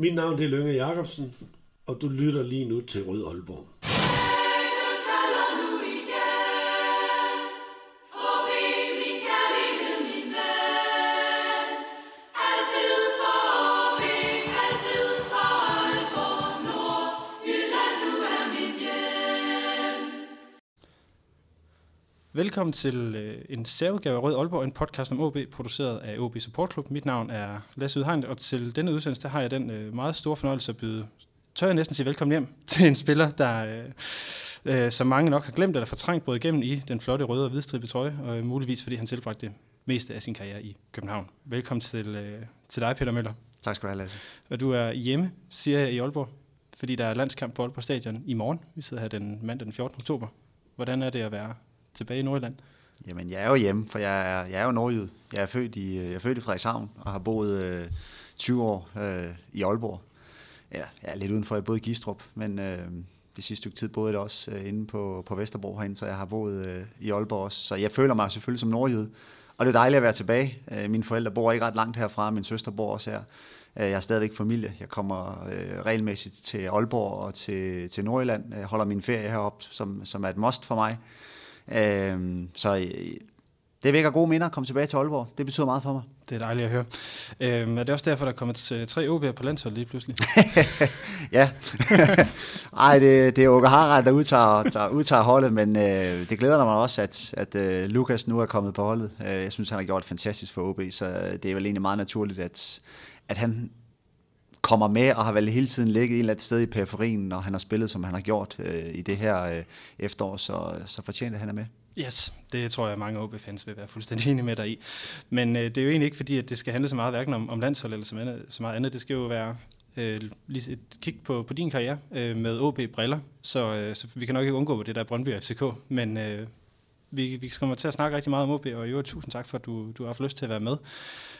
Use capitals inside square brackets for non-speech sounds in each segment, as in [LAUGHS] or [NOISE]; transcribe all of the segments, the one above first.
Mit navn det er Lønge Jacobsen, og du lytter lige nu til Rød Aalborg. Velkommen til øh, en særudgave af Rød Aalborg, en podcast om OB, produceret af OB Support Club. Mit navn er Lasse Udhegn, og til denne udsendelse der har jeg den øh, meget store fornøjelse at byde, tør jeg næsten sige velkommen hjem, [LAUGHS] til en spiller, der, øh, øh, som mange nok har glemt eller fortrængt, brød igennem i den flotte røde og hvidstribede trøje, og øh, muligvis fordi han tilbragte det meste af sin karriere i København. Velkommen til, øh, til dig, Peter Møller. Tak skal du have, Lasse. Og du er hjemme, siger jeg, i Aalborg, fordi der er landskamp på Aalborg Stadion i morgen. Vi sidder her den mandag den 14. oktober. Hvordan er det at være tilbage i Nordjylland? Jamen, jeg er jo hjemme, for jeg er, jeg er jo nordjyd. Jeg er født i, øh, jeg er født i Frederikshavn og har boet øh, 20 år øh, i Aalborg. Ja, jeg er lidt udenfor, jeg boede i Gistrup, men øh, det sidste stykke tid boede jeg også øh, inde på, på Vesterbro herinde, så jeg har boet øh, i Aalborg også. Så jeg føler mig selvfølgelig som nordjyd. Og det er dejligt at være tilbage. Øh, mine forældre bor ikke ret langt herfra, min søster bor også her. Øh, jeg har stadigvæk familie. Jeg kommer øh, regelmæssigt til Aalborg og til, til Nordjylland. Jeg holder min ferie heroppe, som, som er et must for mig. Øh, så øh, det vækker gode minder at komme tilbage til Aalborg. Det betyder meget for mig. Det er dejligt at høre. Øhm, er det også derfor, der er kommet øh, tre OB'er på landshold lige pludselig? [LAUGHS] ja. [LAUGHS] Ej, det, det er Åke Harald, der udtager, der udtager holdet, men øh, det glæder mig også, at, at øh, Lukas nu er kommet på holdet. Øh, jeg synes, han har gjort fantastisk for OB, så det er vel egentlig meget naturligt, at, at han kommer med og har vel hele tiden ligget et eller andet sted i periferien, når han har spillet, som han har gjort øh, i det her øh, efterår, så, så fortjener at han er med. Yes, det tror jeg, mange OB-fans vil være fuldstændig enige med dig i. Men øh, det er jo egentlig ikke fordi, at det skal handle så meget hverken om, om landshold eller så meget, så meget andet. Det skal jo være øh, et kig på, på din karriere øh, med OB-briller, så, øh, så vi kan nok ikke undgå det der Brøndby FCK, men øh, vi, vi kommer til at snakke rigtig meget om OB, og i øvrigt tusind tak for, at du, du har haft lyst til at være med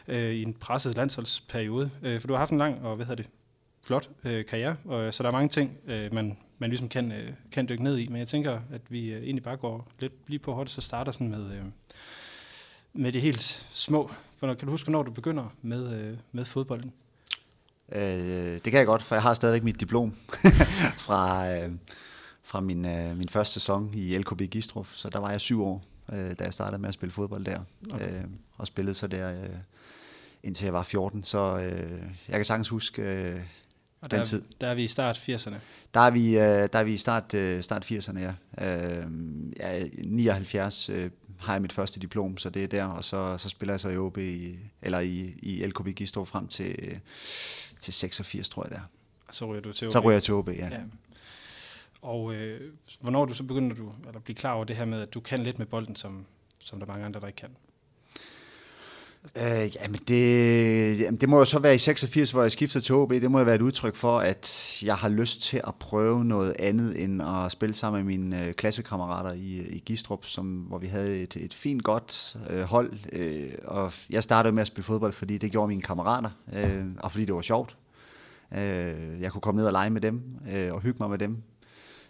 øh, i en presset landsholdsperiode. Øh, for du har haft en lang og hvad hedder det, flot øh, karriere, og, så der er mange ting, øh, man, man ligesom kan, øh, kan dykke ned i. Men jeg tænker, at vi øh, egentlig bare går lidt lige på hårdt, så starter sådan med, øh, med det helt små. For når, kan du huske, når du begynder med, øh, med fodbolden? Øh, det kan jeg godt, for jeg har stadigvæk mit diplom [LAUGHS] fra, øh, fra min, øh, min første sæson i LKB Gistrup. Så der var jeg syv år, øh, da jeg startede med at spille fodbold der. Okay. Øh, og spillede så der øh, indtil jeg var 14. Så øh, jeg kan sagtens huske øh, Og den der, tid. der er vi i start 80'erne. Der er vi, øh, der er vi i start, øh, start 80'erne, ja. Øh, ja 79 øh, har jeg mit første diplom, så det er der, og så, så spiller jeg så i OB, i, eller i, i LKB Gistrup frem til, til 86, tror jeg der. Så ryger du til OB. Så ryger jeg til OB, ja. Ja. Og øh, hvornår du så begynder du at blive klar over det her med, at du kan lidt med bolden, som, som der er mange andre, der ikke kan? Øh, jamen det, jamen det må jo så være i 86, hvor jeg skiftede til OB. Det må jo være et udtryk for, at jeg har lyst til at prøve noget andet, end at spille sammen med mine øh, klassekammerater i, i Gistrup, som, hvor vi havde et, et fint, godt øh, hold. Øh, og jeg startede med at spille fodbold, fordi det gjorde mine kammerater, øh, og fordi det var sjovt. Øh, jeg kunne komme ned og lege med dem, øh, og hygge mig med dem.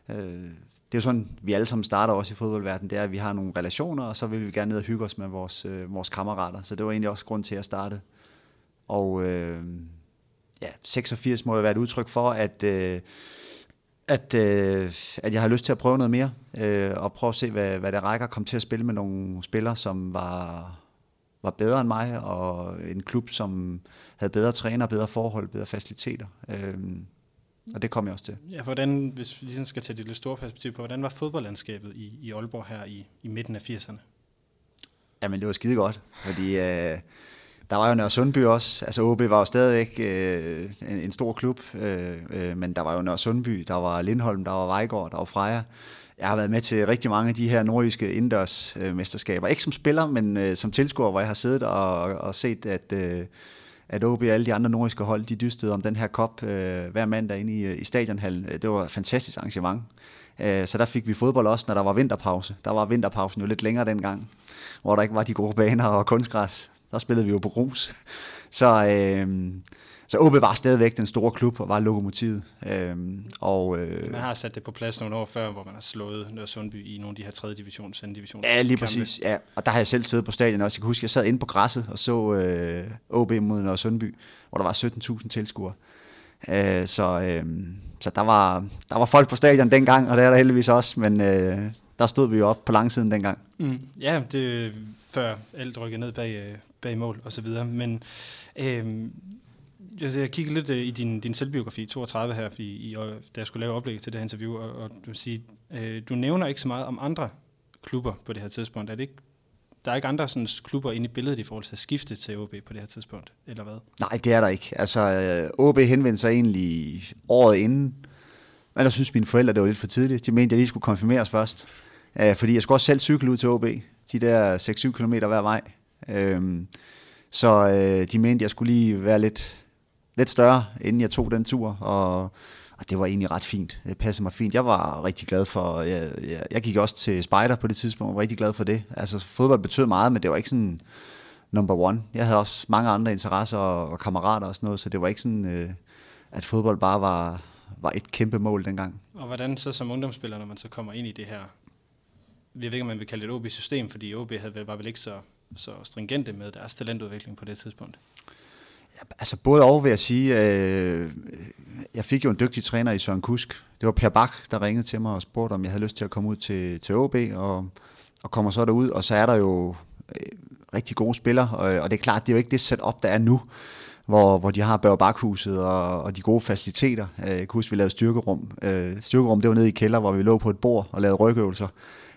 Øh, det er jo sådan, vi alle sammen starter også i fodboldverdenen, det er, at vi har nogle relationer, og så vil vi gerne ned og hygge os med vores, øh, vores kammerater. Så det var egentlig også grund til, at jeg startede. Og øh, ja, 86 må jo være et udtryk for, at, øh, at, øh, at jeg har lyst til at prøve noget mere, øh, og prøve at se, hvad, hvad det rækker. Kom til at spille med nogle spillere, som var, var bedre end mig, og en klub, som havde bedre træner, bedre forhold, bedre faciliteter. Øh, og det kom jeg også til. Ja, hvordan, hvis vi ligesom skal tage det lidt store perspektiv på, hvordan var fodboldlandskabet i, i Aalborg her i, i midten af 80'erne? Jamen, det var skide godt, fordi øh, der var jo Nørre Sundby også. Altså, OB var jo stadigvæk øh, en, en stor klub, øh, øh, men der var jo Nørre Sundby, der var Lindholm, der var Vejgaard, der var Freja. Jeg har været med til rigtig mange af de her nordjyske indendørsmesterskaber. Øh, Ikke som spiller, men øh, som tilskuer, hvor jeg har siddet og, og set, at... Øh, at OB og alle de andre nordiske hold, de dystede om den her kop øh, hver mandag inde i, øh, i stadionhallen. Det var et fantastisk arrangement. Øh, så der fik vi fodbold også, når der var vinterpause. Der var vinterpausen jo lidt længere dengang, hvor der ikke var de gode baner og kunstgræs. Der spillede vi jo på grus. Så, øh, så OB var stadigvæk den store klub og var lokomotivet. Øhm, og, øh, man har sat det på plads nogle år før, hvor man har slået Sundby i nogle af de her 3. divisions, 2. divisions Ja, lige præcis. Ja. Og der har jeg selv siddet på stadion også. Jeg kan huske, jeg sad inde på græsset og så øh, OB mod Nørre Sundby, hvor der var 17.000 tilskuere. Øh, så øh, så der, var, der var folk på stadion dengang, og det er der heldigvis også, men øh, der stod vi jo op på langsiden dengang. Mm, ja, det før alt rykkede ned bag, øh, bag mål og så videre. Men øh, jeg, jeg kiggede lidt øh, i din, din selvbiografi, 32 her, i, i, da jeg skulle lave oplæg til det her interview, og, og du, sige, øh, du nævner ikke så meget om andre klubber på det her tidspunkt. Er det ikke der er ikke andre sådan, klubber inde i billedet i forhold til at skifte til OB på det her tidspunkt, eller hvad? Nej, det er der ikke. Altså, øh, OB henvendte sig egentlig året inden, men der synes mine forældre, det var lidt for tidligt. De mente, at jeg lige skulle konfirmeres først. Uh, fordi jeg skulle også selv cykle ud til OB, de der 6-7 km hver vej. Uh, så uh, de mente, jeg skulle lige være lidt, lidt større, inden jeg tog den tur. Og og det var egentlig ret fint. Det passede mig fint. Jeg var rigtig glad for, jeg, jeg, jeg gik også til Spider på det tidspunkt, og var rigtig glad for det. Altså fodbold betød meget, men det var ikke sådan number one. Jeg havde også mange andre interesser og, og kammerater og sådan noget, så det var ikke sådan, øh, at fodbold bare var, var et kæmpe mål dengang. Og hvordan så som ungdomsspiller, når man så kommer ind i det her, jeg ved ikke, om man vil kalde det et OB-system, fordi OB havde, var vel ikke så, så stringente med deres talentudvikling på det tidspunkt. Altså både over ved jeg sige, øh, jeg fik jo en dygtig træner i Søren Kusk. Det var Per Bak, der ringede til mig og spurgte, om jeg havde lyst til at komme ud til, til OB, og, og kommer så derud, og så er der jo øh, rigtig gode spillere, og, og det er klart, det er jo ikke det setup, der er nu, hvor, hvor de har Børge Bakhuset og, og de gode faciliteter. Øh, jeg kan huske, vi lavede styrkerum. Øh, styrkerum, det var nede i kælder, hvor vi lå på et bord og lavede rygøvelser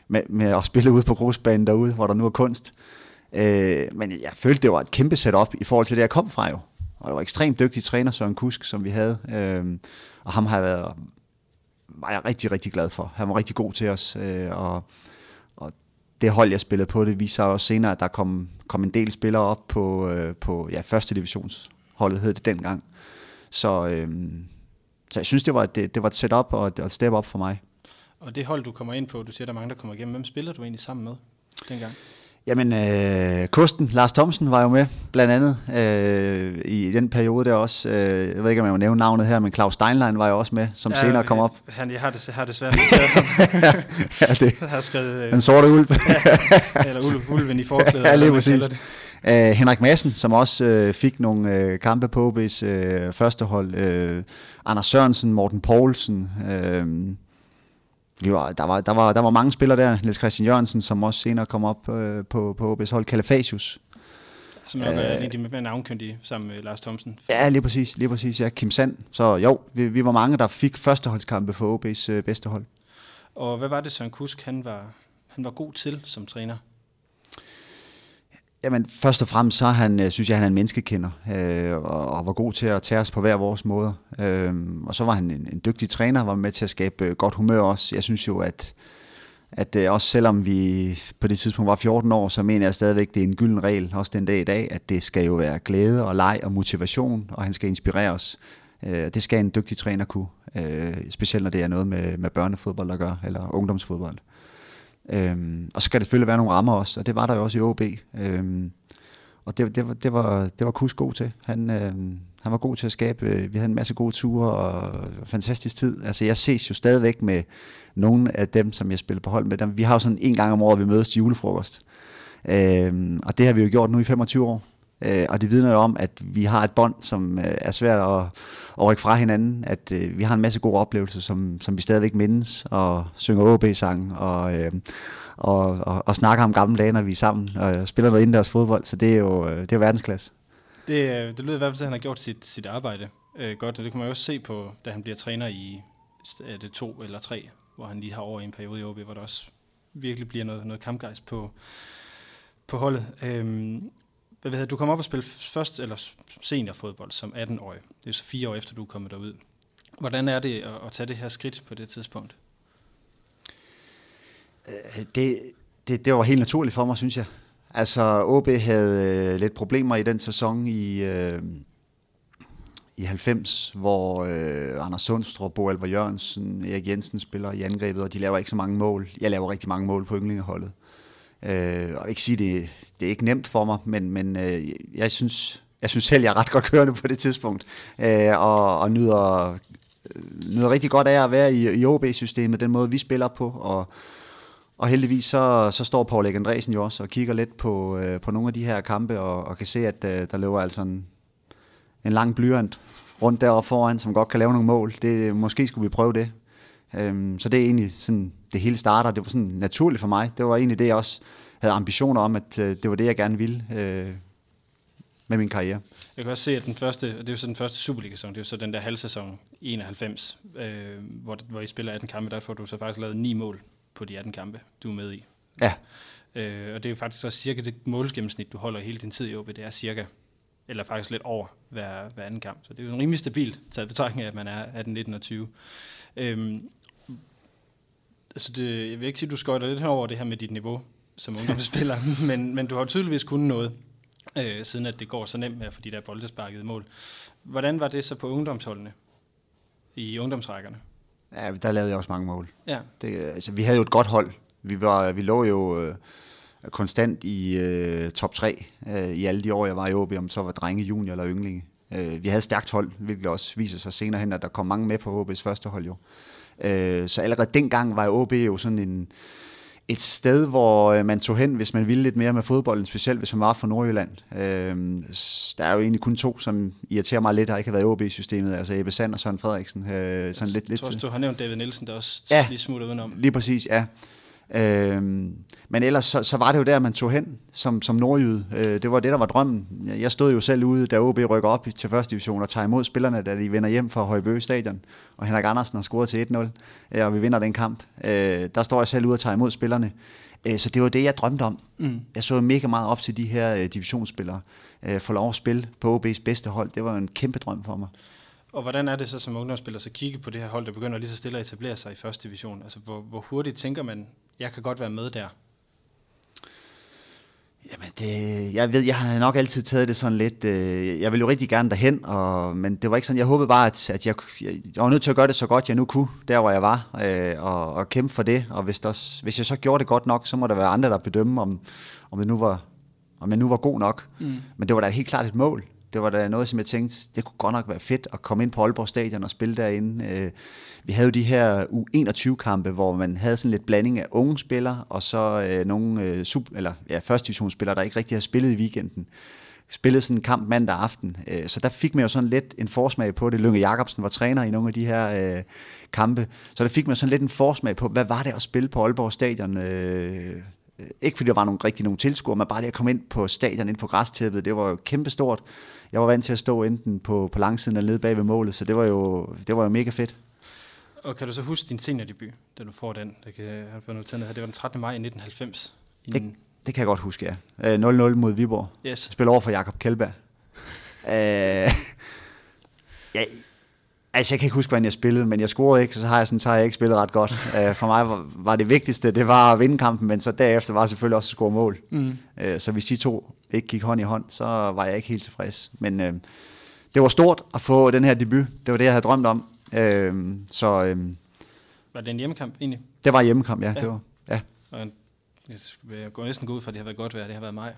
med, med at spille ud på grusbanen derude, hvor der nu er kunst. Øh, men jeg følte, det var et kæmpe setup i forhold til det, jeg kom fra jo. Og der var ekstremt dygtig træner, Søren Kusk, som vi havde. Øh, og ham har jeg været, var jeg rigtig, rigtig glad for. Han var rigtig god til os, øh, og, og det hold, jeg spillede på, det viser også senere, at der kom, kom en del spillere op på, øh, på ja, første divisionsholdet, hed det dengang. Så, øh, så jeg synes, det var, det, det var et setup og et, et step up for mig. Og det hold, du kommer ind på, du siger, der er mange, der kommer igennem. Hvem spiller du egentlig sammen med dengang? Jamen, øh, Kosten, Lars Thomsen var jo med, blandt andet, øh, i den periode der også. Øh, jeg ved ikke, om jeg må nævne navnet her, men Claus Steinlein var jo også med, som ja, senere kom op. Han, jeg har det, har det svært med [LAUGHS] ja, det. [LAUGHS] Jeg har skrevet... Øh, den sorte ulv. [LAUGHS] ja, eller ulv, ulven i forklædet. ja, lige præcis. Uh, Henrik Madsen, som også uh, fik nogle uh, kampe på OB's uh, første hold. Uh, Anders Sørensen, Morten Poulsen. Uh, var, der, var, der, var, der var mange spillere der. Niels Christian Jørgensen, som også senere kom op øh, på, på OB's hold. Kalafasius. Som nok er en af de mere navnkyndige sammen med Lars Thomsen. Ja, lige præcis. Lige præcis ja. Kim Sand. Så jo, vi, vi var mange, der fik førsteholdskampe for OB's øh, bedste hold. Og hvad var det, Søren Kusk, han var, han var god til som træner? Jamen, først og fremmest så han, øh, synes jeg, han er en menneskekender, øh, og, og var god til at tage os på hver vores måde. Øh, og så var han en, en dygtig træner, var med til at skabe øh, godt humør også. Jeg synes jo, at, at øh, også selvom vi på det tidspunkt var 14 år, så mener jeg stadigvæk, det er en gylden regel, også den dag i dag, at det skal jo være glæde og leg og motivation, og han skal inspirere os. Øh, det skal en dygtig træner kunne, øh, specielt når det er noget med, med børnefodbold at gøre, eller ungdomsfodbold. Øhm, og så skal det selvfølgelig være nogle rammer også, og det var der jo også i OB. Øhm, og det, det, var, det, var, det var Kus god til. Han, øhm, han var god til at skabe, øh, vi havde en masse gode ture og fantastisk tid. Altså jeg ses jo stadigvæk med nogle af dem, som jeg spiller på hold med. Dem, vi har jo sådan en gang om året, vi mødes til julefrokost. Øhm, og det har vi jo gjort nu i 25 år. Øh, og det vidner jo om, at vi har et bånd, som øh, er svært at, at rykke fra hinanden. At øh, vi har en masse gode oplevelser, som, som vi stadigvæk mindes, og synger OB-sang, og, øh, og, og, og snakker om gamle dage, når vi er sammen, og spiller noget indendørs fodbold. Så det er jo, øh, det er jo verdensklasse. Det, øh, det lyder i hvert fald til, at han har gjort sit, sit arbejde øh, godt, og det kan man jo også se på, da han bliver træner i er det to eller tre, hvor han lige har over en periode i OB, hvor der også virkelig bliver noget, noget kampgejst på, på holdet. Øhm, hvad hedder, du kom op og spille først, eller seniorfodbold som 18-årig. Det er så fire år efter, du er kommet derud. Hvordan er det at, at tage det her skridt på det tidspunkt? Øh, det, det, det var helt naturligt for mig, synes jeg. Altså, OB havde øh, lidt problemer i den sæson i, øh, i 90, hvor øh, Anders Sundstrup, Bo Alvar Jørgensen, Erik Jensen spiller i angrebet, og de laver ikke så mange mål. Jeg laver rigtig mange mål på yndlingeholdet. Øh, Øh, og ikke sige, det, det er ikke nemt for mig, men, men øh, jeg synes, jeg synes selv, jeg er ret godt kørende på det tidspunkt, øh, og, og nyder, øh, nyder rigtig godt af at være i, i OB-systemet, den måde vi spiller på, og, og heldigvis så, så står Paul Andresen jo også og kigger lidt på, øh, på nogle af de her kampe, og, og kan se, at øh, der løber altså en, en lang blyant rundt deroppe foran, som godt kan lave nogle mål. Det, måske skulle vi prøve det. Øhm, så det er egentlig sådan, det hele starter. Det var sådan naturligt for mig. Det var egentlig det, jeg også havde ambitioner om, at øh, det var det, jeg gerne ville øh, med min karriere. Jeg kan også se, at den første, det er jo så den første Superliga-sæson, det er jo så den der halvsæson 91, øh, hvor, hvor I spiller 18 kampe, der får du så faktisk lavet ni mål på de 18 kampe, du er med i. Ja. Øh, og det er jo faktisk også cirka det målgennemsnit, du holder hele din tid i OB, det er cirka, eller faktisk lidt over hver, hver anden kamp. Så det er jo en rimelig stabilt taget betragtning af, at man er 18, 19 og 20. Øhm, altså det, jeg vil ikke sige, at du skøjter lidt herover det her med dit niveau som ungdomsspiller, [LAUGHS] men, men du har tydeligvis kunnet noget, øh, siden at det går så nemt med at få de der boldesparkede mål. Hvordan var det så på ungdomsholdene? I ungdomsrækkerne? Ja, der lavede jeg også mange mål. Ja. Det, altså, vi havde jo et godt hold. Vi, var, vi lå jo øh, konstant i øh, top 3 øh, i alle de år, jeg var i OB, om så var drenge, junior eller yndlinge. Øh, vi havde et stærkt hold, hvilket også viser sig senere hen, at der kom mange med på OB's første hold jo. Øh, så allerede dengang var OB jo sådan en, et sted, hvor øh, man tog hen, hvis man ville lidt mere med fodbolden, specielt hvis man var fra Nordjylland. Øh, der er jo egentlig kun to, som irriterer mig lidt, der ikke har været i OB-systemet, altså Ebbe Sand og Søren Frederiksen. Øh, sådan lidt, jeg tror også, du har nævnt David Nielsen, der også Ja. lige smutter udenom. Lige præcis, ja. Øhm, men ellers så, så var det jo der, man tog hen som, som nordjyde. Øh, det var det, der var drømmen. Jeg stod jo selv ude, da OB rykker op til første division og tager imod spillerne, da de vender hjem fra Højbø Stadion. Og Henrik Andersen har scoret til 1-0, øh, og vi vinder den kamp. Øh, der står jeg selv ude og tager imod spillerne. Øh, så det var det, jeg drømte om. Mm. Jeg så mega meget op til de her øh, divisionsspillere. Øh, få lov at spille på OB's bedste hold, det var en kæmpe drøm for mig. Og hvordan er det så som ungdomsspiller, så kigge på det her hold, der begynder lige så stille at etablere sig i første division? Altså, hvor, hvor hurtigt tænker man, jeg kan godt være med der? Jamen, det, jeg ved, jeg har nok altid taget det sådan lidt, øh, jeg ville jo rigtig gerne derhen, og, men det var ikke sådan, jeg håbede bare, at, at jeg, jeg, jeg var nødt til at gøre det så godt, jeg nu kunne, der hvor jeg var, øh, og, og kæmpe for det, og hvis, der, hvis jeg så gjorde det godt nok, så må der være andre, der bedømme, om, om, det nu var, om jeg nu var god nok. Mm. Men det var da helt klart et mål. Det var da noget, som jeg tænkte, det kunne godt nok være fedt at komme ind på Aalborg Stadion og spille derinde. Øh, vi havde jo de her U21-kampe, hvor man havde sådan lidt blanding af unge spillere, og så øh, nogle øh, sub, eller, ja, første divisionsspillere, der ikke rigtig har spillet i weekenden. Spillede sådan en kamp mandag aften. Øh, så der fik man jo sådan lidt en forsmag på det. Lønge Jacobsen var træner i nogle af de her øh, kampe. Så der fik man sådan lidt en forsmag på, hvad var det at spille på Aalborg Stadion? Øh, ikke fordi der var nogle, rigtig nogle tilskuere, men bare det at komme ind på stadion, ind på græstæppet, det var jo kæmpestort. Jeg var vant til at stå enten på, på langsiden eller nede bag ved målet, så det var jo, det var jo mega fedt. Og kan du så huske din seniordebut, da du får den? Det kan jeg have fået noteret her. Det var den 13. maj 1990. I Det- Det kan jeg godt huske, ja. Øh, 0-0 mod Viborg. yes. Spiller over for Jakob Kjeldberg. [LAUGHS] øh, ja, altså, jeg kan ikke huske, hvordan jeg spillede, men jeg scorede ikke, så har jeg, sådan, så har jeg ikke spillet ret godt. Øh, for mig var, var, det vigtigste, det var at vinde kampen, men så derefter var selvfølgelig også at score mål. Mm. Øh, så hvis de to ikke gik hånd i hånd, så var jeg ikke helt tilfreds. Men øh, det var stort at få den her debut. Det var det, jeg havde drømt om. Øh, så øh, Var det en hjemmekamp egentlig? det var hjemmekamp, ja. Ja. Det var, ja. Og en, jeg vil gå næsten ud fra, at det har været godt vejr. Det har været maj.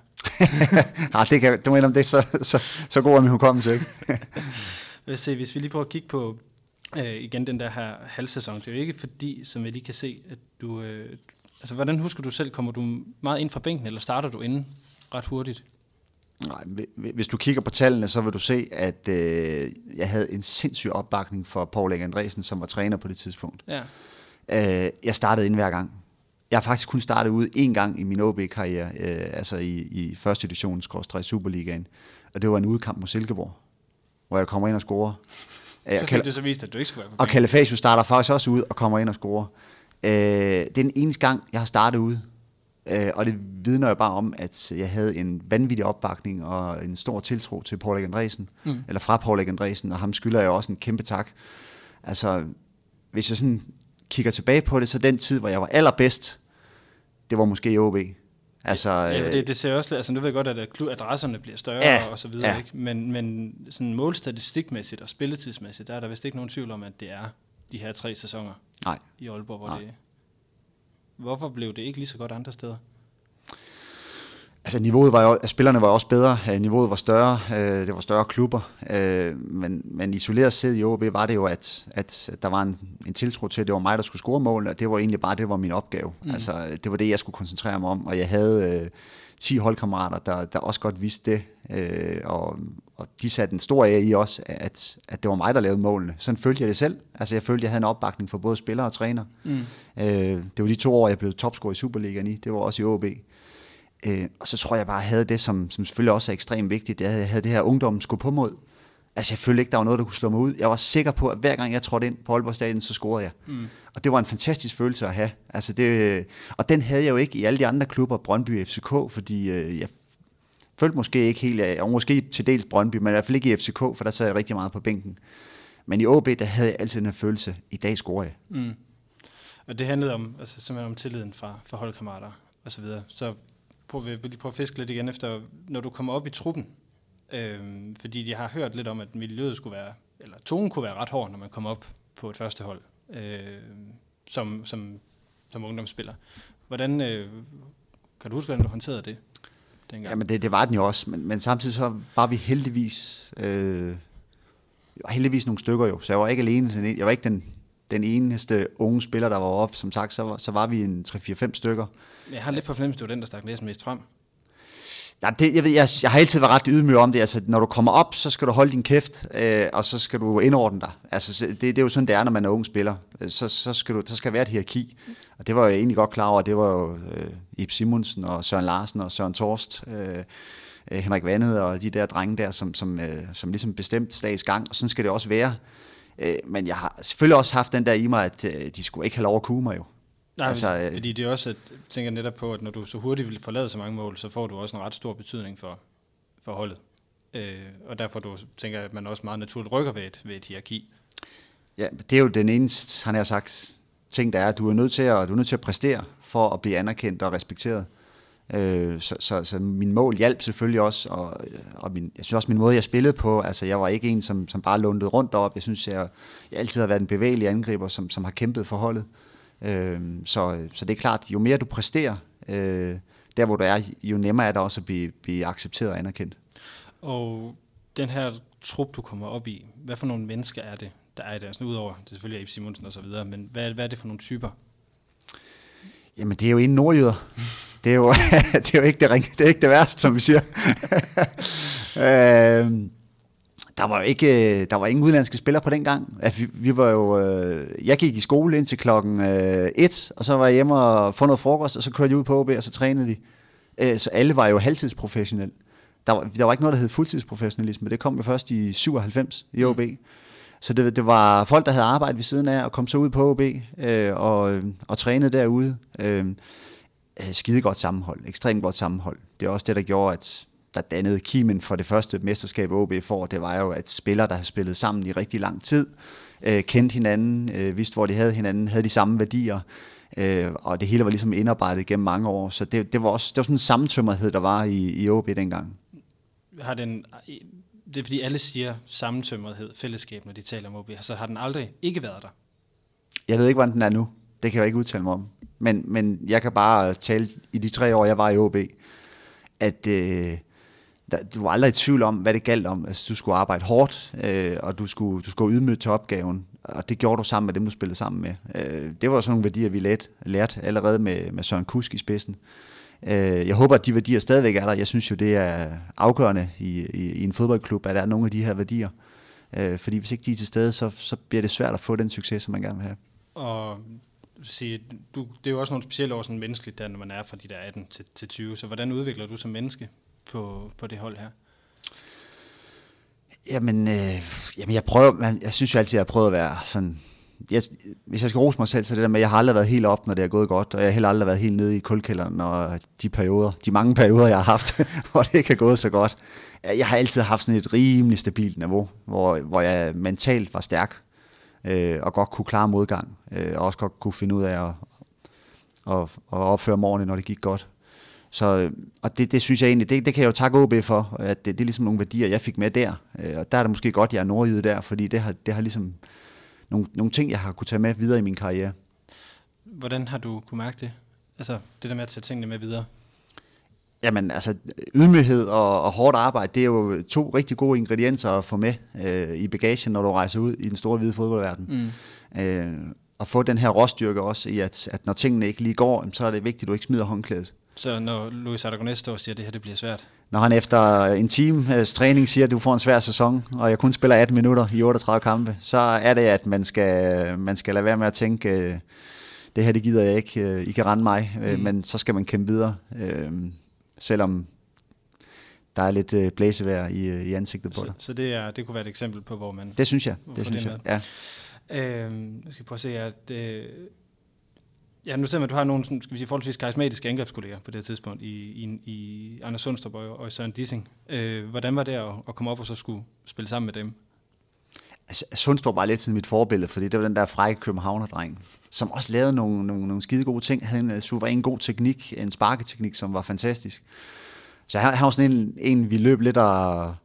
[LAUGHS] Ah, det kan, du mener, om det så, så, så god er min hukommelse, ikke? [LAUGHS] Lad os se, hvis vi lige prøver at kigge på øh, igen den der her halvsæson. Det er jo ikke fordi, som jeg lige kan se, at du... Øh, altså, hvordan husker du selv? Kommer du meget ind fra bænken, eller starter du inden ret hurtigt? Nej, hvi- hvis du kigger på tallene, så vil du se, at øh, jeg havde en sindssyg opbakning for Paul Erik Andresen, som var træner på det tidspunkt. Ja. Øh, jeg startede ind hver gang. Jeg har faktisk kun startet ud én gang i min OB-karriere, øh, altså i, i første division, Superligaen. Og det var en udkamp mod Silkeborg, hvor jeg kommer ind og scorer. Øh, Så fik Kal- du så vist, at du ikke skulle være på og bænken. Kalifasius starter faktisk også ud og kommer ind og scorer. Øh, det er den eneste gang, jeg har startet ud. Øh, og det vidner jo bare om, at jeg havde en vanvittig opbakning og en stor tiltro til Paul Andresen. Mm. Eller fra Paul Andresen, og ham skylder jeg også en kæmpe tak. Altså, hvis jeg sådan kigger tilbage på det, så den tid, hvor jeg var allerbedst, det var måske i OB. Altså, Ja, øh, det, det ser også, altså nu ved jeg godt, at klub- adresserne bliver større Ja, og så videre, ja. ikke? Men, men sådan målstatistikmæssigt og spilletidsmæssigt, der er der vist ikke nogen tvivl om, at det er de her tre sæsoner nej. i Aalborg, hvor Nej. det Hvorfor blev det ikke lige så godt andre steder? Altså niveauet var jo, spillerne var også bedre, øh, niveauet var større, øh, det var større klubber, øh, men, men isoleret set i OB var det jo, at, at der var en, en tiltro til, at det var mig, der skulle score målene, og det var egentlig bare, det var min opgave. Mm. Altså det var det, jeg skulle koncentrere mig om, og jeg havde øh, 10 holdkammerater, der, der også godt vidste det, øh, og, og de satte en stor ære i også, at, at det var mig, der lavede målene. Sådan følte jeg det selv. Altså jeg følte, jeg havde en opbakning for både spillere og træner. Mm. Øh, det var de to år, jeg blev topscorer i Superligaen i. Det var også i OB. Øh, og så tror jeg bare, at jeg havde det, som, som selvfølgelig også er ekstremt vigtigt, det jeg havde det her ungdommen skulle på mod. Altså jeg følte ikke, der var noget, der kunne slå mig ud. Jeg var sikker på, at hver gang jeg trådte ind på Aalborg Stadion, så scorede jeg. Mm. Og det var en fantastisk følelse at have. Altså det, og den havde jeg jo ikke i alle de andre klubber, Brøndby FCK, fordi øh, jeg følte måske ikke helt, og måske til dels Brøndby, men i hvert fald ikke i FCK, for der sad jeg rigtig meget på bænken. Men i OB, der havde jeg altid den følelse, i dag scorer jeg. Mm. Og det handlede om, altså, simpelthen om tilliden fra, fra holdkammerater og så videre. Så prøv, vi lige prøve at fiske lidt igen efter, når du kommer op i truppen, øh, fordi de har hørt lidt om, at miljøet skulle være, eller tonen kunne være ret hård, når man kommer op på et første hold, øh, som, som, som ungdomsspiller. Hvordan, øh, kan du huske, hvordan du håndterede det? dengang. Jamen det, det var den jo også, men, men samtidig så var vi heldigvis, øh, heldigvis nogle stykker jo, så jeg var ikke alene, jeg var ikke den, den eneste unge spiller, der var op. Som sagt, så, så var vi en 3-4-5 stykker. Jeg har lidt på fornemmelse, du var den, der stak næsten mest frem. Ja, det, jeg, ved, jeg, jeg har altid været ret ydmyg om det. Altså, når du kommer op, så skal du holde din kæft, øh, og så skal du indordne dig. Altså, det, det er jo sådan, det er, når man er ung spiller. Så, så, skal du, så skal der være et hierarki. Og det var jeg egentlig godt klar over. Det var jo øh, Ib Simonsen og Søren Larsen og Søren Torst, øh, øh, Henrik Vandet og de der drenge der, som, som, øh, som ligesom bestemt slags gang. Og sådan skal det også være. Øh, men jeg har selvfølgelig også haft den der i mig, at øh, de skulle ikke have lov at kue mig jo. Nej, altså, øh, fordi det er også, at, tænker netop på, at når du så hurtigt vil forlade så mange mål, så får du også en ret stor betydning for, for holdet. Øh, og derfor du tænker at man også meget naturligt rykker ved et, ved et hierarki. Ja, det er jo den eneste, han har sagt, ting, der er, at du er nødt til at, du er nødt til at præstere for at blive anerkendt og respekteret. Øh, så, så, så min mål hjalp selvfølgelig også, og, og min, jeg synes også min måde, jeg spillede på, altså jeg var ikke en, som, som bare lundede rundt op. Jeg synes, jeg, jeg altid har været en bevægelig angriber, som, som har kæmpet for holdet. Øh, så, så det er klart, jo mere du præsterer, øh, der hvor du er, jo nemmere er det også at blive, blive accepteret og anerkendt. Og den her trup, du kommer op i, hvad for nogle mennesker er det, der er i det? Altså, udover, det er selvfølgelig F. Simonsen og så videre, men hvad, hvad er det for nogle typer? Jamen, det er jo en nordjyder. Det er jo, [LAUGHS] det er jo ikke det, ring, det, er ikke det værste, som vi siger. [LAUGHS] øh, der var ikke, der var ingen udenlandske spillere på den gang. Altså, vi, vi var jo, øh, jeg gik i skole indtil klokken øh, et, og så var jeg hjemme og få noget frokost, og så kørte jeg ud på OB, og så trænede vi. Øh, så alle var jo halvtidsprofessionelle. Der var, der var ikke noget, der hed fuldtidsprofessionalisme. Det kom jo først i 97 i OB. Mm. Så det, det var folk, der havde arbejdet ved siden af, og kom så ud på OB øh, og, og trænede derude. Øh, øh, skide godt sammenhold, ekstremt godt sammenhold. Det er også det, der gjorde, at der dannede kimen for det første mesterskab OB får, det var jo, at spillere, der havde spillet sammen i rigtig lang tid, øh, kendte hinanden, øh, vidste, hvor de havde hinanden, havde de samme værdier, øh, og det hele var ligesom indarbejdet gennem mange år. Så det, det var også det var sådan en sammentømmerhed, der var i, i OB dengang. Har den, det er fordi alle siger sammentømmerhed, fællesskab, når de taler om OB, så har den aldrig ikke været der? Jeg ved ikke, hvordan den er nu. Det kan jeg ikke udtale mig om. Men, men jeg kan bare tale i de tre år, jeg var i OB, at øh, der, du var aldrig i tvivl om, hvad det galt om. Altså, du skulle arbejde hårdt, øh, og du skulle, du skulle ydmyge til opgaven. Og det gjorde du sammen med dem, du spillede sammen med. Øh, det var sådan nogle værdier, vi lærte, lærte allerede med, med Søren Kusk i spidsen. Øh, jeg håber, at de værdier stadigvæk er der. Jeg synes jo, det er afgørende i, i, i en fodboldklub, at der er nogle af de her værdier. Øh, fordi hvis ikke de er til stede, så, så bliver det svært at få den succes, som man gerne vil have. Og sige, du, det er jo også nogle specielle år sådan menneskeligt, der, når man er fra de der 18 til, til 20. Så hvordan udvikler du som menneske på, på det hold her? Jamen, øh, jamen jeg prøver, jeg synes jo altid, jeg har prøvet at være sådan jeg, hvis jeg skal rose mig selv, så det der med, at jeg har aldrig været helt op, når det er gået godt, og jeg har heller aldrig været helt nede i kulkælderen, og de perioder, de mange perioder, jeg har haft, [LAUGHS] hvor det ikke er gået så godt. Jeg har altid haft sådan et rimelig stabilt niveau, hvor, hvor jeg mentalt var stærk, øh, og godt kunne klare modgang, øh, og også godt kunne finde ud af at, at, at opføre morgenen, når det gik godt. Så, øh, og det, det synes jeg egentlig, det, det kan jeg jo takke OB for, at det, det er ligesom nogle værdier, jeg fik med der. Øh, og der er det måske godt, jeg er nordjyde der, fordi det har, det har ligesom nogle, nogle ting, jeg har kunne tage med videre i min karriere. Hvordan har du kunne mærke det? Altså det der med at tage tingene med videre? Jamen altså, ydmyghed og, og hårdt arbejde, det er jo to rigtig gode ingredienser at få med øh, i bagagen, når du rejser ud i den store hvide fodboldverden. Mm. Øh, og få den her råstyrke også i, at, at når tingene ikke lige går, så er det vigtigt, at du ikke smider håndklædet. Så når Luis Aragonés står og siger, at det her det bliver svært? når han efter en times træning siger, at du får en svær sæson, og jeg kun spiller 18 minutter i 38 kampe, så er det, at man skal, man skal lade være med at tænke, øh, det her det gider jeg ikke, øh, I kan rende mig, øh, mm. men så skal man kæmpe videre, selvom der er lidt blæsevejr i, i ansigtet på så, dig. Så det, er, det kunne være et eksempel på, hvor man... Det synes jeg, det synes det jeg, ja. Øhm, jeg skal prøve at se, at... Øh, Ja, nu ser man, at du har nogle skal vi sige, forholdsvis karismatiske angrebskolleger på det her tidspunkt i, i, i Anders Sundstrup og, og Søren Dissing. Øh, hvordan var det at, at komme op og så skulle spille sammen med dem? Altså, Sundstrup var lidt sådan mit forbillede, fordi det var den der frække københavnerdreng, som også lavede nogle, nogle, nogle skide gode ting. Han havde en øh, suveræn god teknik, en sparketeknik, som var fantastisk. Så han, han var sådan en, en, vi løb lidt og,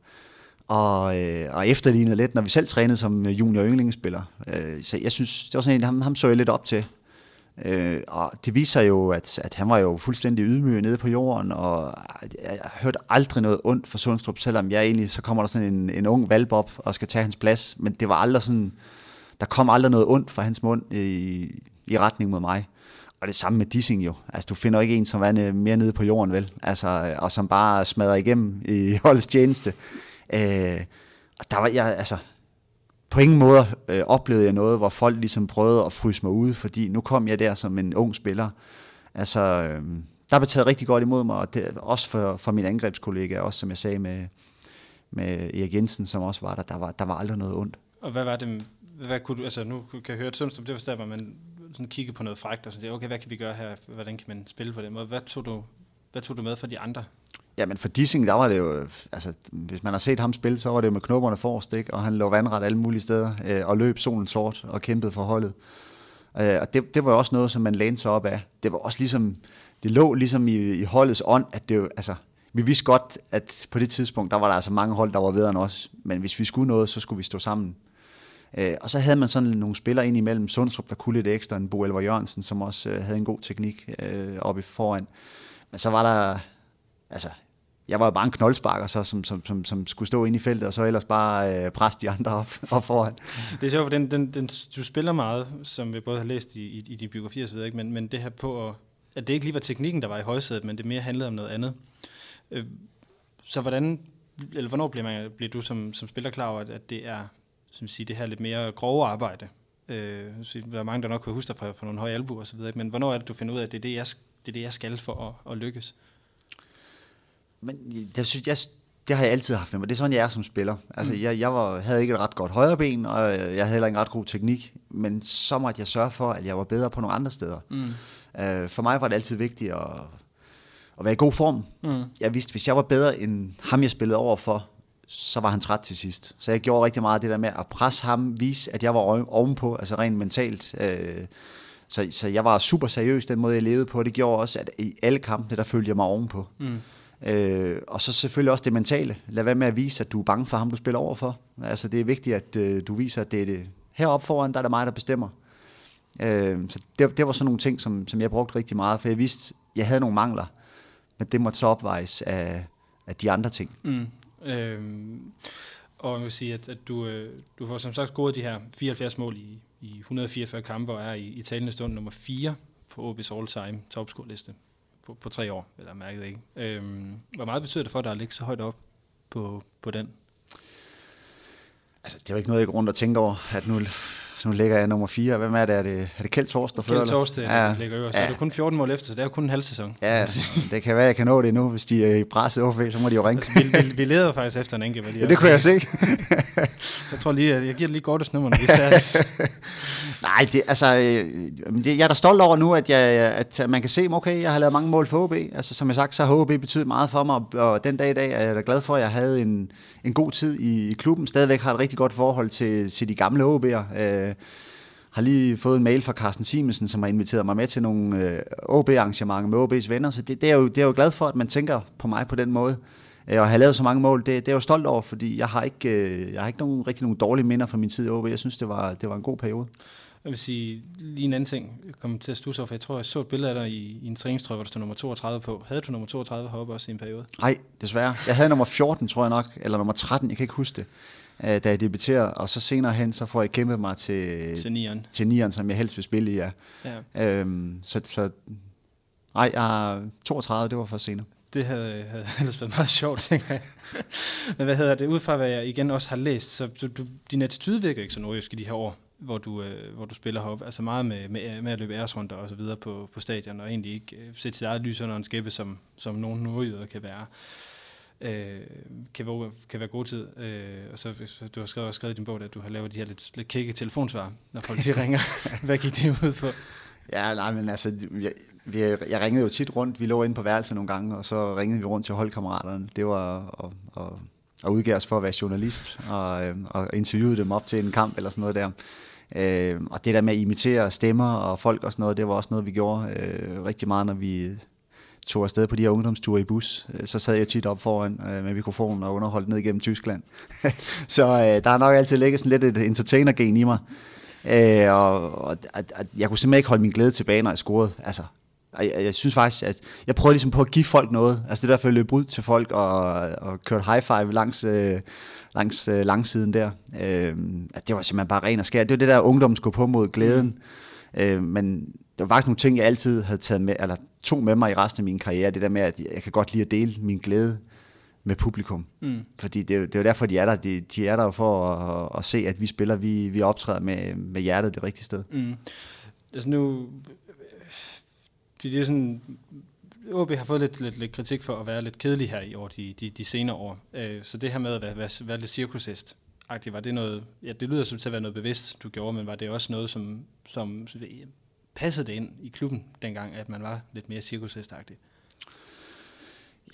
og, øh, og efterlignede lidt, når vi selv trænede som øh, junior yndlingsspiller. Øh, så jeg synes, det var sådan en, ham, ham så jeg lidt op til. Øh, og det viser jo, at, at han var jo fuldstændig ydmyg nede på jorden, og jeg, jeg hørte aldrig noget ondt for Sundstrup, selvom jeg egentlig, så kommer der sådan en, en ung valp op og skal tage hans plads, men det var aldrig sådan, der kom aldrig noget ondt fra hans mund i, i retning mod mig. Og det samme med Dissing jo. Altså, du finder ikke en, som er mere nede på jorden, vel? Altså, øh, og som bare smadrer igennem i [LAUGHS] holdets tjeneste. Øh, og der var jeg, altså, på ingen måde øh, oplevede jeg noget, hvor folk ligesom prøvede at fryse mig ud, fordi nu kom jeg der som en ung spiller. Altså, øh, der blev taget rigtig godt imod mig, og det, også for, for min angrebskollega, også som jeg sagde med, med Erik Jensen, som også var der, der var, der var aldrig noget ondt. Og hvad var det, hvad kunne du, altså nu kan jeg høre, at Sundstrup, det forstår der, men sådan kigge på noget fragt og sådan, okay, hvad kan vi gøre her, hvordan kan man spille på den måde? Hvad tog du, hvad tog du med fra de andre? Ja, men for Dissing, der var det jo, altså, hvis man har set ham spille, så var det jo med knopperne forrest, ikke? og han lå vandret alle mulige steder, øh, og løb solen sort og kæmpede for holdet. Øh, og det, det var jo også noget, som man lænede sig op af. Det var også ligesom, det lå ligesom i, i holdets ånd, at det jo, altså, vi vidste godt, at på det tidspunkt, der var der altså mange hold, der var bedre end os, men hvis vi skulle noget, så skulle vi stå sammen. Øh, og så havde man sådan nogle spillere ind imellem, Sundstrup, der kunne lidt ekstra, en Bo Elver Jørgensen, som også øh, havde en god teknik øh, oppe foran. Men så var der, altså jeg var jo bare en knoldsparker, så, som, som, som, som skulle stå ind i feltet, og så ellers bare øh, presse de andre op, op foran. Det er sjovt, for den, den, den, du spiller meget, som vi både har læst i, i, i de biografier osv., ikke? Men, men det her på, at det ikke lige var teknikken, der var i højsædet, men det mere handlede om noget andet. Øh, så hvordan, eller hvornår bliver, man, bliver du som, som spiller klar over, at, at det er som siger, det her lidt mere grove arbejde? Øh, der er mange, der nok kan huske dig fra, fra nogle høje albuer osv., men hvornår er det, du finder ud af, at det er det, jeg, det er det, jeg skal for at, at lykkes? Men jeg synes, jeg, det har jeg altid haft med mig. Det er sådan, jeg er som spiller. Altså, mm. jeg, jeg var, havde ikke et ret godt højre ben, og jeg havde heller ikke en ret god teknik, men så måtte jeg sørge for, at jeg var bedre på nogle andre steder. Mm. Uh, for mig var det altid vigtigt at, at være i god form. Mm. Jeg vidste, hvis jeg var bedre end ham, jeg spillede over for, så var han træt til sidst. Så jeg gjorde rigtig meget det der med at presse ham, vise, at jeg var ovenpå, altså rent mentalt. Uh, så, så jeg var super seriøs, den måde jeg levede på. Det gjorde også, at i alle kampene, der følte jeg mig ovenpå. Mm. Øh, og så selvfølgelig også det mentale. Lad være med at vise, at du er bange for ham, du spiller overfor. Altså det er vigtigt, at øh, du viser, at det er det. Heroppe foran, der er det mig, der bestemmer. Øh, så det, det var sådan nogle ting, som, som jeg brugte rigtig meget, for jeg vidste, jeg havde nogle mangler, men det måtte så opvejes af, af de andre ting. Mm. Øh, og jeg vil sige, at, at du, øh, du får som sagt scoret de her 74 mål i, i 144 kampe, og er i, i talende stund nummer 4 på OB's all-time topscore-liste på, på tre år, eller mærket ikke. Øhm, hvor meget betyder det for dig at ligge så højt op på, på den? Altså, det er jo ikke noget, jeg går rundt og tænker over, at nu, nu ligger jeg nummer 4. Hvem er det? Er det, er det Kjeld Torst, der fører? Kjeld Torst, det ja. ligger øverst. Ja. Det er kun 14 mål efter, så det er jo kun en halv sæson. Ja, det kan være, jeg kan nå det nu. Hvis de er i presset OB, så må de jo ringe. Altså, vi, vi, vi leder faktisk efter en enkelt. Ja, det kunne jeg se. jeg tror lige, jeg giver lige Gortes nummer, når vi er [LAUGHS] Nej, det, altså, øh, det, jeg er da stolt over nu, at, jeg, at man kan se, okay, jeg har lavet mange mål for HB. Altså, som jeg sagt, så har HB betydet meget for mig, og den dag i dag er jeg da glad for, at jeg havde en, en god tid i, i klubben. Stadigvæk har et rigtig godt forhold til, til de gamle HB'er. Øh, har lige fået en mail fra Carsten Simensen, som har inviteret mig med til nogle øh, OB-arrangementer med OB's venner, så det, det, er jo, det er jo glad for, at man tænker på mig på den måde. Øh, og have lavet så mange mål, det, det er jeg jo stolt over, fordi jeg har ikke, øh, jeg har ikke nogen, rigtig nogen dårlige minder fra min tid i OB. Jeg synes, det var, det var en god periode. Jeg vil sige lige en anden ting, jeg kom til at stusse over, for jeg tror, jeg så et billede af dig i, i en træningstrøje, hvor der stod nummer 32 på. Havde du nummer 32 heroppe også i en periode? Nej, desværre. Jeg havde nummer 14, tror jeg nok, eller nummer 13, jeg kan ikke huske det, øh, da jeg debuterede. Og så senere hen, så får jeg kæmpet mig til, til nieren. til nieren, som jeg helst vil spille i, ja. ja. Øhm, så, så nej, jeg 32, det var for senere. det havde, havde [LAUGHS] ellers været meget sjovt, tænker jeg. Men hvad hedder det, ud fra hvad jeg igen også har læst, så du, du, din attitude virker ikke så nordjysk i de her år, hvor du, øh, hvor du spiller heroppe. Altså meget med, med, med at løbe æresrunder og så videre på, på stadion, og egentlig ikke øh, sætte sit eget lys under en skæbe, som, som nogle nordjyder kan være. Øh, kan, være, kan være god tid. Øh, og så du har skrevet, skrevet i din bog, at du har lavet de her lidt, lidt kække telefonsvar, når folk de [LAUGHS] ringer. hvad gik det ud på? Ja, nej, men altså, jeg, vi, jeg ringede jo tit rundt. Vi lå inde på værelset nogle gange, og så ringede vi rundt til holdkammeraterne. Det var at, at, at udgive os for at være journalist, og, øh, og interviewede dem op til en kamp eller sådan noget der. Øh, og det der med at imitere stemmer og folk og sådan noget, det var også noget, vi gjorde øh, rigtig meget, når vi tog afsted på de her ungdomsture i bus. Øh, så sad jeg tit op foran øh, med mikrofonen og underholdt ned igennem Tyskland. [LAUGHS] så øh, der har nok altid ligget sådan lidt et entertainer-gen i mig. Øh, og, og at, jeg kunne simpelthen ikke holde min glæde tilbage, når jeg scorede. Altså, jeg, jeg synes faktisk, at jeg prøvede ligesom på at give folk noget. Altså det er derfor, jeg løb ud til folk og, og kørte high five langs, øh, langs øh, langsiden der. Øh, at det var simpelthen bare ren og skær. Det var det der ungdom skulle på mod glæden. Mm. Øh, men der var faktisk nogle ting, jeg altid havde taget med, eller tog med mig i resten af min karriere. Det der med, at jeg kan godt lide at dele min glæde med publikum. Mm. Fordi det er, det er jo derfor, de er der. De, de er der for at, at se, at vi spiller, vi, vi optræder med, med hjertet det rigtige sted. Mm. Altså nu, det er sådan, OB har fået lidt, lidt, lidt kritik for at være lidt kedelig her i år, de, de, de senere år. Øh, så det her med at være, være, være lidt cirkusist, var det noget, ja, det lyder som til at være noget bevidst, du gjorde, men var det også noget, som, som passede det ind i klubben dengang, at man var lidt mere cirkusistagtig?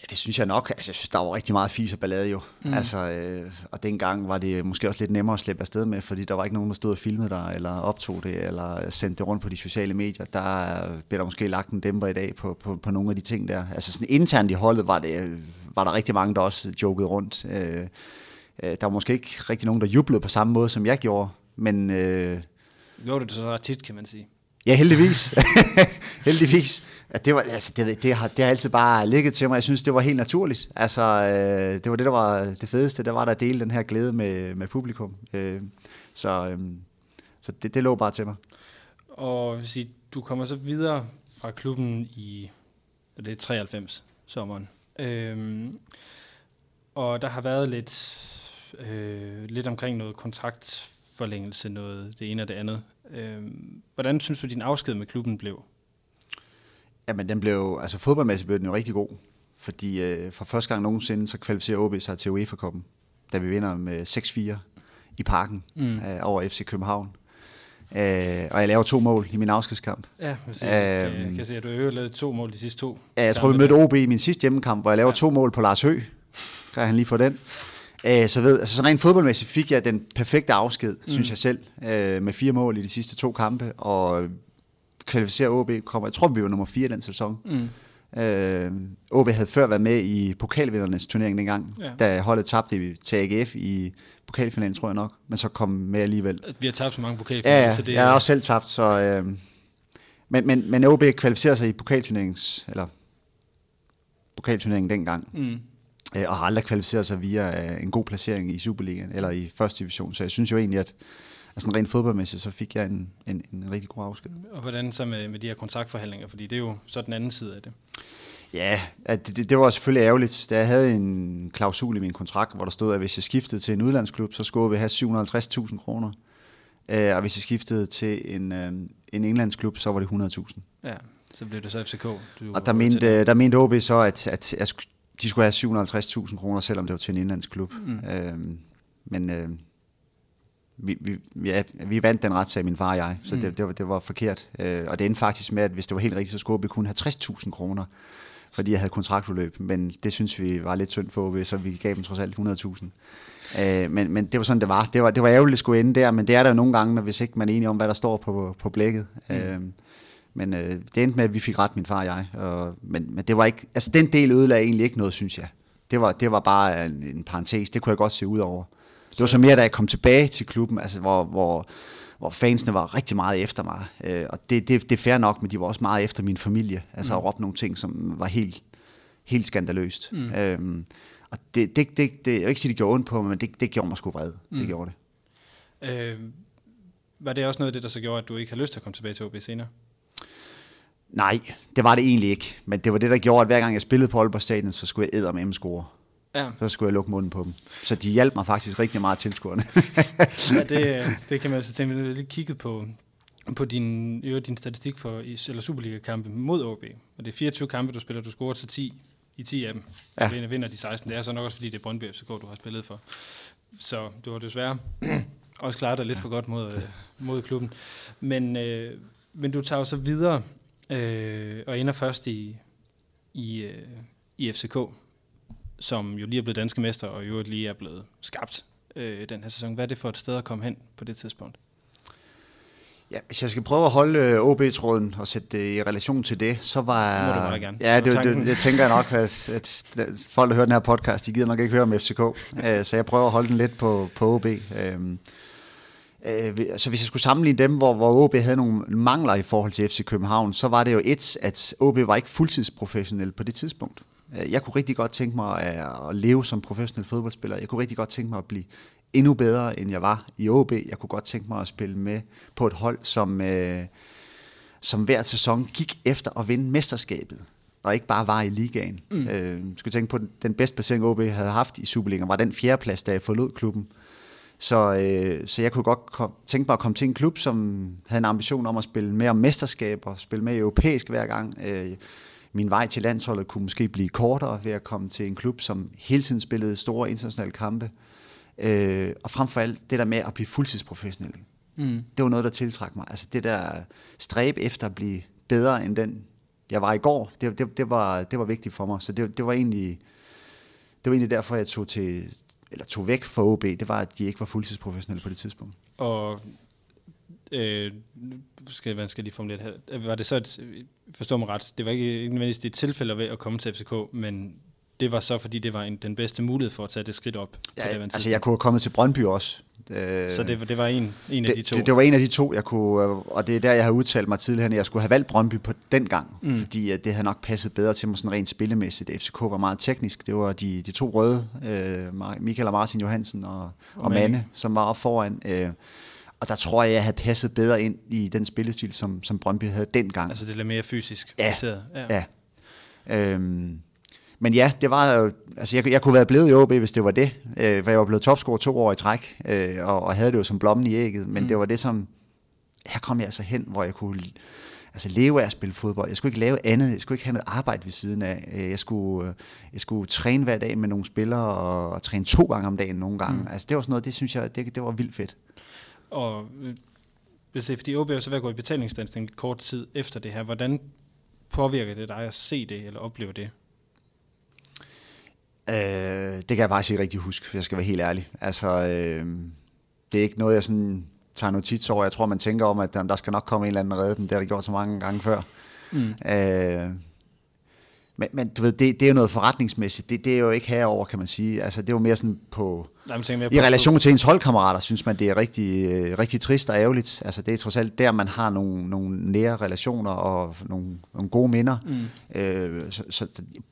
Ja, det synes jeg nok. Altså, jeg synes, der var rigtig meget fis og ballade jo. Mm. Altså, øh, og dengang var det måske også lidt nemmere at slippe afsted med, fordi der var ikke nogen, der stod og filmede dig, eller optog det, eller sendte det rundt på de sociale medier. Der bliver der måske lagt en dæmper i dag på, på, på nogle af de ting der. Altså sådan internt i holdet var, det, var der rigtig mange, der også jokede rundt. Øh, øh, der var måske ikke rigtig nogen, der jublede på samme måde, som jeg gjorde, men... Øh, gjorde det så tit, kan man sige. Ja, heldigvis. [LAUGHS] heldigvis. At det, var, altså, det, det, har, det har altid bare ligget til mig. Jeg synes, det var helt naturligt. Altså, øh, det var det, der var det fedeste. Det var der at dele den her glæde med, med publikum. Øh, så øh, så det, det lå bare til mig. Og hvis du kommer så videre fra klubben i det er 93 sommeren. Øh, og der har været lidt, øh, lidt omkring noget kontraktforlængelse, noget det ene og det andet. Øh, hvordan synes du, din afsked med klubben blev? Jamen, den blev, altså fodboldmæssigt blev den jo rigtig god, fordi øh, for første gang nogensinde, så kvalificerer OB sig til UEFA-koppen, da vi vinder med 6-4 i parken mm. øh, over FC København. Øh, og jeg laver to mål i min afskedskamp. Ja, jeg, øh, jeg kan se, at du har lavet to mål de sidste to. Ja, jeg tror, vi mødte OB i min sidste hjemmekamp, hvor jeg laver ja. to mål på Lars Hø. Kan han lige få den? Øh, så ved, altså så rent fodboldmæssigt fik jeg den perfekte afsked, mm. synes jeg selv, øh, med fire mål i de sidste to kampe, og kvalificerer OB kommer, jeg tror vi var nummer fire den sæson. Mm. Øh, OB havde før været med i pokalvindernes turnering dengang, ja. da holdet tabte til AGF i pokalfinalen, tror jeg nok, men så kom med alligevel. Vi har tabt så mange pokalfinaler. Ja, så det jeg har også selv tabt, så... Øh, men, men, men OB kvalificerer sig i pokalturneringens, eller pokalturneringen dengang. Mm øh, og har aldrig kvalificeret sig via øh, en god placering i Superligaen eller i første division. Så jeg synes jo egentlig, at altså rent fodboldmæssigt, så fik jeg en, en, en rigtig god afsked. Og hvordan så med, med de her kontraktforhandlinger? Fordi det er jo så den anden side af det. Ja, det, det, det var selvfølgelig ærgerligt. Da jeg havde en klausul i min kontrakt, hvor der stod, at hvis jeg skiftede til en udlandsklub, så skulle jeg have 750.000 kroner. Øh, og hvis jeg skiftede til en, øh, en englandsklub, så var det 100.000. Ja, så blev det så FCK. Du og der mente, der mente OB så, at, at jeg de skulle have 750.000 kroner, selvom det var til en indlandsklub. Mm. Øhm, men øh, vi, vi, ja, vi vandt den retssag, min far og jeg, så mm. det, det, var, det var forkert. Øh, og det endte faktisk med, at hvis det var helt rigtigt, så skulle vi kun have 60.000 kroner, fordi jeg havde kontraktforløb. Men det synes vi var lidt synd for OB, så vi gav dem trods alt 100.000. Øh, men, men det var sådan, det var. Det var, det var ærgerligt at skulle ende der, men det er der jo nogle gange, når hvis ikke man er enige om, hvad der står på, på blækket. Mm. Øh, men øh, det endte med, at vi fik ret, min far og jeg. Og, men, men det var ikke, altså den del ødelagde egentlig ikke noget, synes jeg. Det var, det var bare en, en parentes. Det kunne jeg godt se ud over. Det var så mere, da jeg kom tilbage til klubben, altså hvor, hvor, hvor fansene var rigtig meget efter mig. Øh, og det, det, det er fair nok, men de var også meget efter min familie. Altså mm. at råbe nogle ting, som var helt, helt skandaløst. Mm. Øhm, og det, det, det, det, jeg vil ikke sige, det gjorde ondt på mig, men det, det gjorde mig sgu vred. Mm. Det gjorde det. Øh, var det også noget af det, der så gjorde, at du ikke har lyst til at komme tilbage til OB senere? Nej, det var det egentlig ikke. Men det var det, der gjorde, at hver gang jeg spillede på Aalborg Stadion, så skulle jeg æde med score. Ja. Så skulle jeg lukke munden på dem. Så de hjalp mig faktisk rigtig meget tilskuerne. ja, det, det kan man altså tænke. Jeg lige kigget på, på din, jo, din statistik for eller Superliga-kampe mod OB. Og det er 24 kampe, du spiller. Du scorer til 10 i 10 af dem. Ja. Og vinder de 16. Det er så nok også, fordi det er Brøndby FCK, du har spillet for. Så du har desværre også klaret dig lidt for godt mod, øh, mod klubben. Men, øh, men du tager jo så videre øh, og ender først i, i, øh, i FCK, som jo lige er blevet danske mester, og jo lige er blevet skabt øh, den her sæson. Hvad er det for et sted at komme hen på det tidspunkt? Ja, hvis jeg skal prøve at holde øh, OB-tråden og sætte det i relation til det, så var... Må du meget gerne. Ja, det, det, det, tænker jeg nok, at, at, folk, der hører den her podcast, de gider nok ikke høre om FCK. [LAUGHS] Øh, så jeg prøver at holde den lidt på, på OB. Øh, så hvis jeg skulle sammenligne dem, hvor, hvor OB havde nogle mangler i forhold til FC København, så var det jo et, at OB var ikke fuldtidsprofessionel på det tidspunkt. Øh, jeg kunne rigtig godt tænke mig at leve som professionel fodboldspiller. Jeg kunne rigtig godt tænke mig at blive endnu bedre, end jeg var i OB. Jeg kunne godt tænke mig at spille med på et hold, som, øh, som hver sæson gik efter at vinde mesterskabet, og ikke bare var i ligaen. Mm. Øh, skulle tænke på, den bedste placering OB havde haft i Superligaen, var den fjerdeplads, da jeg forlod klubben. Så, øh, så jeg kunne godt kom, tænke mig at komme til en klub, som havde en ambition om at spille mere om mesterskaber, spille mere europæisk hver gang. Øh, min vej til landsholdet kunne måske blive kortere ved at komme til en klub, som hele tiden spillede store internationale kampe. Øh, og frem for alt det der med at blive fuldtidsprofessionel. Mm. Det var noget, der tiltrak mig. Altså det der stræb efter at blive bedre end den, jeg var i går, det, det, det, var, det var vigtigt for mig. Så det, det var egentlig det var egentlig derfor, jeg tog til eller tog væk fra OB, det var, at de ikke var fuldtidsprofessionelle på det tidspunkt. Og øh, skal, hvad skal lige formulere det her? Var det så, et, forstår mig ret, det var ikke nødvendigvis det tilfælde ved at komme til FCK, men det var så, fordi det var en, den bedste mulighed for at tage det skridt op. Ja, det altså jeg kunne have kommet til Brøndby også. Så det, det var en, en af de to? Det, det var en af de to, jeg kunne, og det er der, jeg har udtalt mig tidligere, at jeg skulle have valgt Brøndby på den gang, mm. fordi at det havde nok passet bedre til mig sådan rent spillemæssigt. FCK var meget teknisk. Det var de, de to røde, øh, Michael og Martin Johansen og, og, og Manne, som var op foran. Øh, og der tror jeg, jeg havde passet bedre ind i den spillestil, som, som Brøndby havde dengang. Altså det er lidt mere fysisk ja, baseret. Ja. ja. Øhm, men ja, det var jo, altså jeg, jeg kunne være blevet i OB, hvis det var det, øh, for jeg var blevet topscorer to år i træk, øh, og, og havde det jo som blommen i ægget, men mm. det var det som, her kom jeg altså hen, hvor jeg kunne altså leve af at spille fodbold. Jeg skulle ikke lave andet, jeg skulle ikke have noget arbejde ved siden af. Øh, jeg skulle, øh, jeg skulle træne hver dag med nogle spillere, og, og træne to gange om dagen nogle gange. Mm. Altså det var sådan noget, det synes jeg, det, det var vildt fedt. Og øh, hvis det er, fordi OB er så ved at gå i betalingsstandsning kort tid efter det her, hvordan påvirker det dig at se det, eller opleve det? Øh, det kan jeg faktisk ikke rigtig huske, jeg skal være helt ærlig. Altså, øh, det er ikke noget, jeg sådan tager notits over. Jeg tror, man tænker om, at der skal nok komme en eller anden redde dem. Det har det gjort så mange gange før. Mm. Øh, men, men du ved, det, det er jo noget forretningsmæssigt. Det, det er jo ikke herover, kan man sige. Altså, det er jo mere sådan på... Nej, mere I relation til ens holdkammerater, synes man, det er rigtig, øh, rigtig trist og ærgerligt. Altså, det er trods alt der, man har nogle, nogle nære relationer og nogle, nogle gode minder. Mm. Øh, så, så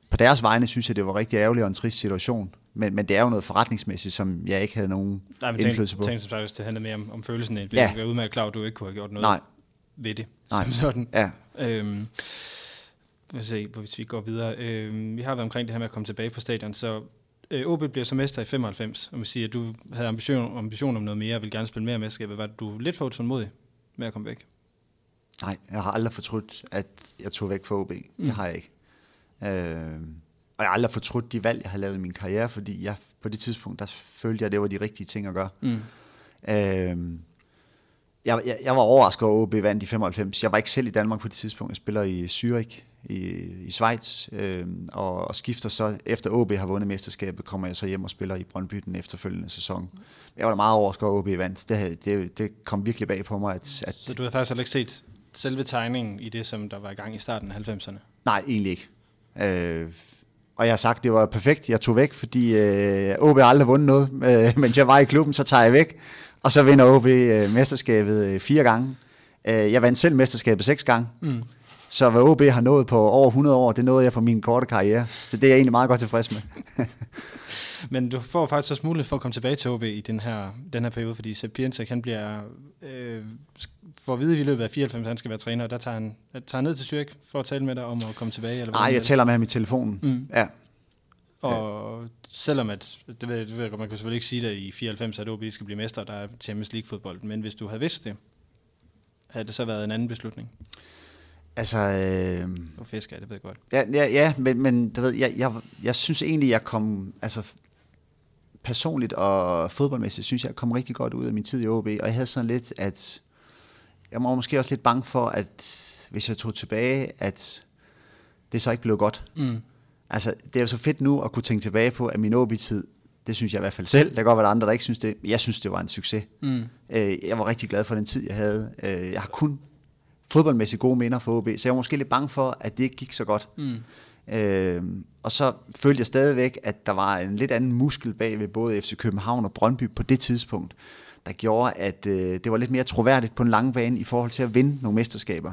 på deres vegne synes jeg, det var rigtig ærgerligt og en trist situation. Men, men det er jo noget forretningsmæssigt, som jeg ikke havde nogen Nej, men indflydelse tænk, på. Tænk som sagt, det handler mere om, om følelsen. Ja. Jeg er udmærket klar, at du ikke kunne have gjort noget Nej. ved det. Nej. Som sådan. Ja. Øhm, Lad se, hvis vi går videre. Øh, vi har været omkring det her med at komme tilbage på stadion, så øh, OB bliver så mester i 95, og man siger, at du havde ambition, ambition om noget mere, og ville gerne spille mere mesterskab. Var du lidt for utålmodig med at komme væk? Nej, jeg har aldrig fortrudt, at jeg tog væk fra OB. Mm. Det har jeg ikke. Øh, og jeg har aldrig fortrudt de valg, jeg har lavet i min karriere, fordi jeg på det tidspunkt, der følte jeg, at det var de rigtige ting at gøre. Mm. Øh, jeg, jeg, jeg var overrasket over, at OB vandt i 95. Jeg var ikke selv i Danmark på det tidspunkt. Jeg spiller i Zürich i, i Schweiz, øh, og, og skifter så, efter OB har vundet mesterskabet, kommer jeg så hjem og spiller i Brøndby den efterfølgende sæson. Jeg var meget overrasket over, OB vandt. Det, det, det kom virkelig bag på mig. At, at så du har faktisk heller ikke set selve tegningen i det, som der var i gang i starten af 90'erne? Nej, egentlig ikke. Øh, og jeg har sagt, at det var perfekt. Jeg tog væk, fordi øh, OB har aldrig vundet noget. Øh, [LAUGHS] mens jeg var i klubben, så tager jeg væk. Og så vinder OB øh, mesterskabet øh, fire gange. Øh, jeg vandt selv mesterskabet seks gange. Mm. Så hvad OB har nået på over 100 år, det nåede jeg på min korte karriere. Så det er jeg egentlig meget godt tilfreds med. [LAUGHS] Men du får faktisk også mulighed for at komme tilbage til OB i den her, den her periode, fordi Sepp Pientek, han bliver øh, får at vide i løbet af 94, at han skal være træner, og der tager han, tager han ned til Zürich for at tale med dig om at komme tilbage? Eller Nej, jeg det? taler med ham i telefonen. Mm. Ja. Og selvom at, det ved, det ved jeg godt, man kan selvfølgelig ikke sige det i 94, at OB skal blive mester, der er Champions League fodbold, men hvis du havde vidst det, havde det så været en anden beslutning? Altså, øh, Og fisker, det ved jeg godt. ja, ja, ja men, men du ved, jeg, jeg, jeg synes egentlig, jeg kom, altså personligt og fodboldmæssigt, synes jeg, jeg kom rigtig godt ud af min tid i OB, og jeg havde sådan lidt, at jeg var måske også lidt bange for, at hvis jeg tog tilbage, at det så ikke blev godt. Mm. Altså, det er jo så fedt nu at kunne tænke tilbage på, at min OB-tid, det synes jeg i hvert fald selv, der kan godt være der andre, der ikke synes det, men jeg synes, det var en succes. Mm. Øh, jeg var rigtig glad for den tid, jeg havde. Øh, jeg har kun fodboldmæssigt gode minder for OB, så jeg var måske lidt bange for, at det ikke gik så godt. Mm. Øh, og så følte jeg stadigvæk, at der var en lidt anden muskel bag ved både FC København og Brøndby på det tidspunkt, der gjorde, at øh, det var lidt mere troværdigt på en lang bane i forhold til at vinde nogle mesterskaber,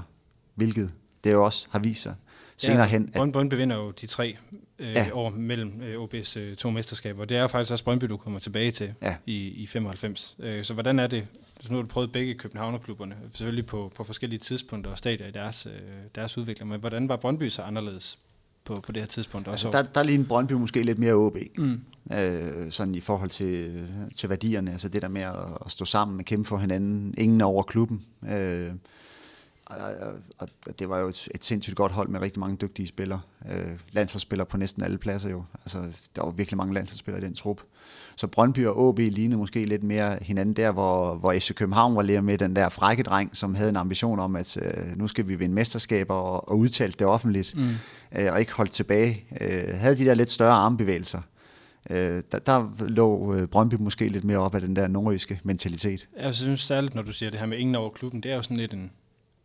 hvilket det jo også har vist sig senere hen. At, Brøndby, vinder jo de tre øh, Ja. ja. år mellem øh, OB's øh, to mesterskaber, det er faktisk også Brøndby, du kommer tilbage til Ja. i, i 95. Øh, så hvordan er det? Så nu har du prøvet begge Københavnerklubberne, selvfølgelig på, på forskellige tidspunkter og stadier i deres, øh, deres udvikling, men hvordan var Brøndby så anderledes på, på det her tidspunkt? Også altså, der, der lignede Brøndby måske lidt mere OB. mm. øh, sådan i forhold til, til værdierne, altså det der med at, at stå sammen og kæmpe for hinanden, ingen er over klubben. Øh, og, og, det var jo et, et sindssygt godt hold med rigtig mange dygtige spillere. Øh, landsholdsspillere på næsten alle pladser jo. Altså, der var virkelig mange landsholdsspillere i den trup. Så Brøndby og OB lignede måske lidt mere hinanden der, hvor, hvor FC København var lidt med den der frække dreng, som havde en ambition om, at øh, nu skal vi vinde mesterskaber og, og udtalte det offentligt, Mm. øh, og ikke holdt tilbage. Øh, havde de der lidt større armbevægelser. Øh, der, der lå øh, Brøndby måske lidt mere op af den der nordjyske mentalitet. Jeg synes særligt, når du siger det her med ingen over klubben, det er jo sådan lidt en...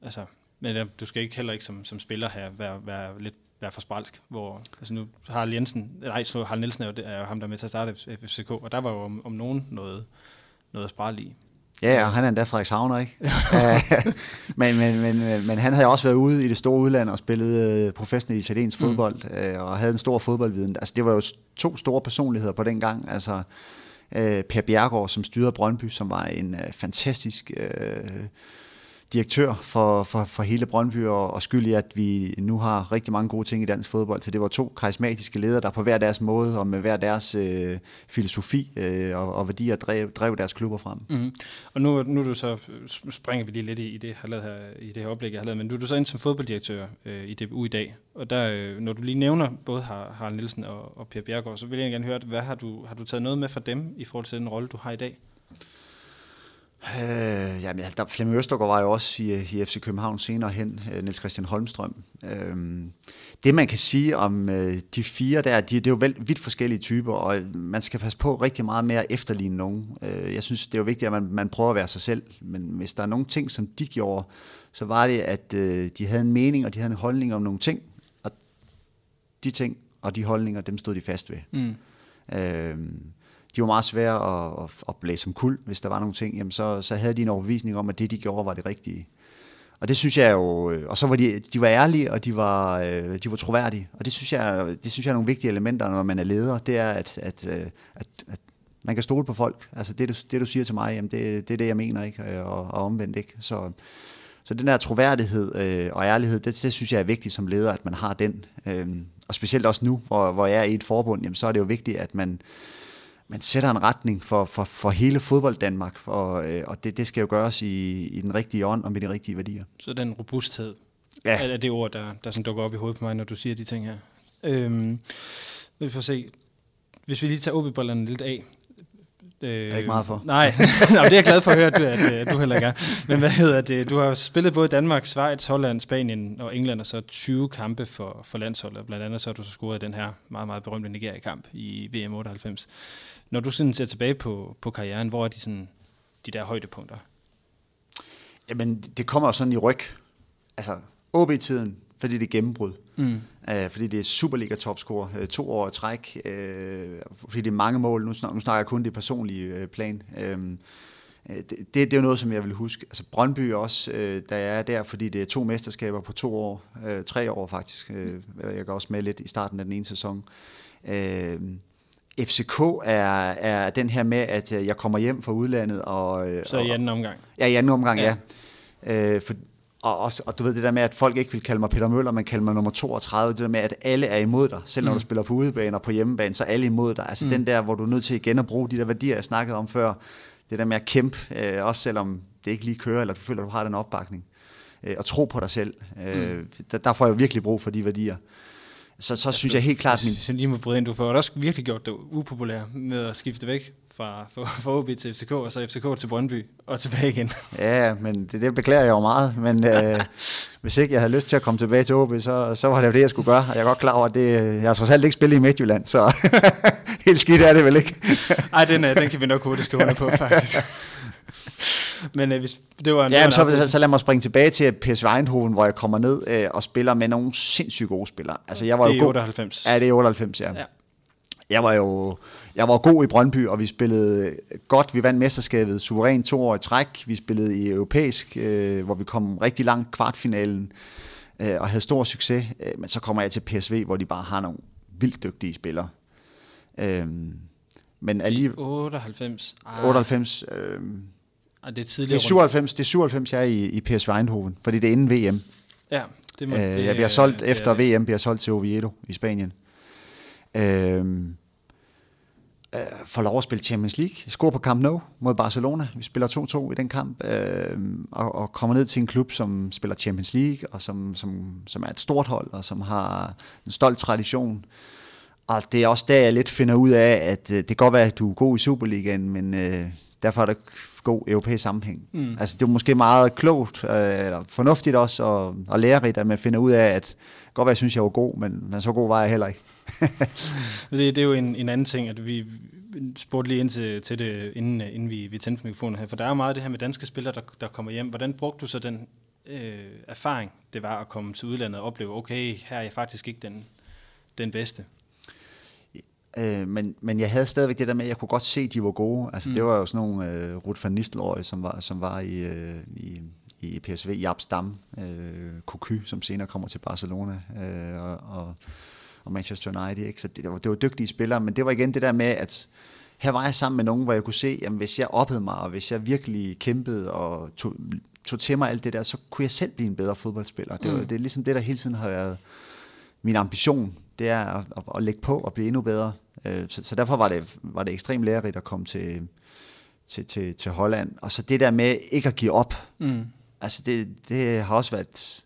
Altså, men øh, du skal ikke heller ikke som, som spiller her være, være lidt være for spralsk, hvor altså nu Harald Jensen, nej, så Harald Nielsen er jo, det er jo ham, der er med til at starte FCK, og der var jo om, om nogen noget, noget spral i. Ja, og han er endda Frederikshavner, ikke? [LAUGHS] Men, men, men, men han havde også været ude i det store udland og spillet øh, professionel italiensk Mm. fodbold, øh, og havde en stor fodboldviden. Altså, det var jo to store personligheder på den gang. Altså, Per Bjergård, som styrede Brøndby, som var en fantastisk øh, direktør for, for, for hele Brøndby, og, og skyld i, at vi nu har rigtig mange gode ting i dansk fodbold. Så det var to karismatiske ledere, der på hver deres måde og med hver deres øh, filosofi øh, og, og værdier drev, drev deres klubber frem. Mm-hmm. Og nu, nu er du så, springer vi lige lidt i, i det, jeg har lavet her, i det her oplæg, jeg har lavet, men nu er du så ind som fodbolddirektør øh, i DBU i dag, og der, øh, når du lige nævner både Har- Harald Nielsen og, og Per Bjergård, så vil jeg gerne høre, hvad har du, har du taget noget med fra dem i forhold til den rolle, du har i dag? Øh, jamen, ja, der, Flemming Østergaard var jo også i, i FC København senere hen, øh, Niels Christian Holmstrøm. Øh, det man kan sige om øh, de fire der, de, det er jo vel, vidt forskellige typer, og man skal passe på rigtig meget med at efterligne nogen. Øh, jeg synes, det er jo vigtigt, at man, man prøver at være sig selv, men hvis der er nogle ting, som de gjorde, så var det, at øh, de havde en mening, og de havde en holdning om nogle ting, og de ting og de holdninger, dem stod de fast ved. Mm. Øh, de var meget svære at, at, at blæse som kul, hvis der var nogle ting, jamen så, så havde de en overbevisning om, at det, de gjorde, var det rigtige. Og det synes jeg jo, øh, og så var de, de var ærlige, og de var, øh, de var troværdige. Og det synes, jeg, det synes jeg er nogle vigtige elementer, når man er leder, det er, at, at, øh, at, at man kan stole på folk. Altså det, du, det du siger til mig, jamen det, det er det, jeg mener, ikke? Og, og omvendt ikke. Så, så den der troværdighed øh, og ærlighed, det, det synes jeg er vigtigt som leder, at man har den. Øh, og specielt også nu, hvor, hvor jeg er i et forbund, jamen, så er det jo vigtigt, at man, man sætter en retning for, for, for hele fodbold Danmark, og, øh, og det, det skal jo gøres i, i den rigtige ånd og med de rigtige værdier. Så den robusthed, Ja. er det ord, der, der sådan dukker op i hovedet på mig, når du siger de ting her. Øhm, vi får se. Hvis vi lige tager OB-brillerne lidt af. Øh, Det er ikke meget for. Nej, [LAUGHS] Nå, det er jeg glad for at høre, at du, at, at du heller ikke er. Men hvad hedder det? Du har spillet både Danmark, Schweiz, Holland, Spanien og England, og så 20 kampe for, for landsholdet. Blandt andet så har du så scoret den her meget, meget berømte Nigeria-kamp i VM 98. Når du sådan ser tilbage på, på karrieren, hvor er de, sådan, de der højdepunkter? Jamen, det kommer jo sådan i ryg. Altså, OB-tiden, fordi det er gennembrud. Mm. Øh, fordi det er Superliga-topscorer øh, to år i træk. Øh, fordi det er mange mål. Nu snakker, nu snakker jeg kun det personlige øh, plan. Øh, det, det, det er jo noget, som jeg vil huske. Altså Brøndby også, øh, jeg er der, fordi det er to mesterskaber på to år, øh, tre år faktisk. Øh, jeg går også med lidt i starten af den ene sæson. Øh, FCK er, er den her med, at øh, jeg kommer hjem fra udlandet. Og, øh, Så i anden omgang. Ja, i anden omgang, ja. Ja. Øh, for, og, og, og du ved det der med, at folk ikke vil kalde mig Peter Møller, men kalde mig nummer 32, det der med, at alle er imod dig, selv når mm. du spiller på udebane og på hjemmebane, så er alle imod dig. Altså mm. den der, hvor du er nødt til igen at bruge de der værdier, jeg snakkede om før, det der med at kæmpe, øh, også selvom det ikke lige kører, eller du føler, at du har den opbakning, øh, og tro på dig selv. Øh, mm. der, der får jeg virkelig brug for de værdier. Så, så synes jeg helt klart... Min... Jeg lige må bryde ind, du får også virkelig gjort det upopulær med at skifte væk fra, fra, fra OB til FCK, og så FCK til Brøndby, og tilbage igen. Ja, men det, det beklager jeg jo meget, men øh, [LAUGHS] hvis ikke jeg havde lyst til at komme tilbage til OB, så, så var det jo det, jeg skulle gøre, og jeg er godt klar over, at det, jeg har trods alt ikke spillet i Midtjylland, så [LAUGHS] helt skidt er det vel ikke. Nej, den, øh, den kan vi nok hurtigt skrive på, faktisk. [LAUGHS] Men øh, hvis det var en... Ja, så, så, så lad mig springe tilbage til PSV Eindhoven, hvor jeg kommer ned øh, og spiller med nogle sindssygt gode spillere. Altså, jeg var det er jo god. 98. Ja, det er 98, ja. ja. Jeg var jo jeg var god i Brøndby, og vi spillede godt. Vi vandt mesterskabet suverænt to år i træk. Vi spillede i europæisk, øh, hvor vi kom rigtig langt kvartfinalen øh, og havde stor succes. Øh, men så kommer jeg til PSV, hvor de bare har nogle vildt dygtige spillere. Øh, men alligevel... 98. Ah. 98. Øh, og det er tidligere det er 97, det er 97 jeg er i, i PSV Eindhoven, fordi det er inden VM. Ja, det må, øh, det, jeg bliver solgt det, efter det. VM, bliver solgt til Oviedo i Spanien. Øh, øh, får lov at spille Champions League. Jeg scorer på Camp Nou mod Barcelona. Vi spiller 2-2 i den kamp, øh, og, og kommer ned til en klub, som spiller Champions League, og som, som, som er et stort hold, og som har en stolt tradition. Og det er også der, jeg lidt finder ud af, at øh, det kan godt være, at du er god i Superligaen, men øh, derfor er det god europæisk sammenhæng. Mm. Altså, det er måske meget klogt, øh, eller fornuftigt også, og, og lærerigt, at man finder ud af, at godt være, jeg synes, jeg var god, men, men så god var jeg heller ikke. [LAUGHS] det, det er jo en, en anden ting, at vi spurgte lige ind til, til det, inden, inden vi, vi tændte mikrofonen her, for der er jo meget det her med danske spillere, der, der kommer hjem. Hvordan brugte du så den øh, erfaring, det var at komme til udlandet og opleve, okay, her er jeg faktisk ikke den, den bedste? Øh, men, men jeg havde stadigvæk det der med, at jeg kunne godt se, at de var gode. Altså, mm. Det var jo sådan nogle øh, Ruth van Nistelrooy, som var, som var i, øh, i, i PSV, Japs Stam, øh, Cocu, som senere kommer til Barcelona, øh, og, og, og Manchester United. Ikke? Så det, det, var, det var dygtige spillere, men det var igen det der med, at her var jeg sammen med nogen, hvor jeg kunne se, at hvis jeg oppede mig, og hvis jeg virkelig kæmpede og tog, tog til mig alt det der, så kunne jeg selv blive en bedre fodboldspiller. Det, var, mm. det er ligesom det, der hele tiden har været min ambition, det er at, at, at lægge på og blive endnu bedre. Øh, så, så derfor var det, var det ekstremt lærerigt at komme til, til, til, til Holland. Og så det der med ikke at give op, mm. altså det, det har også været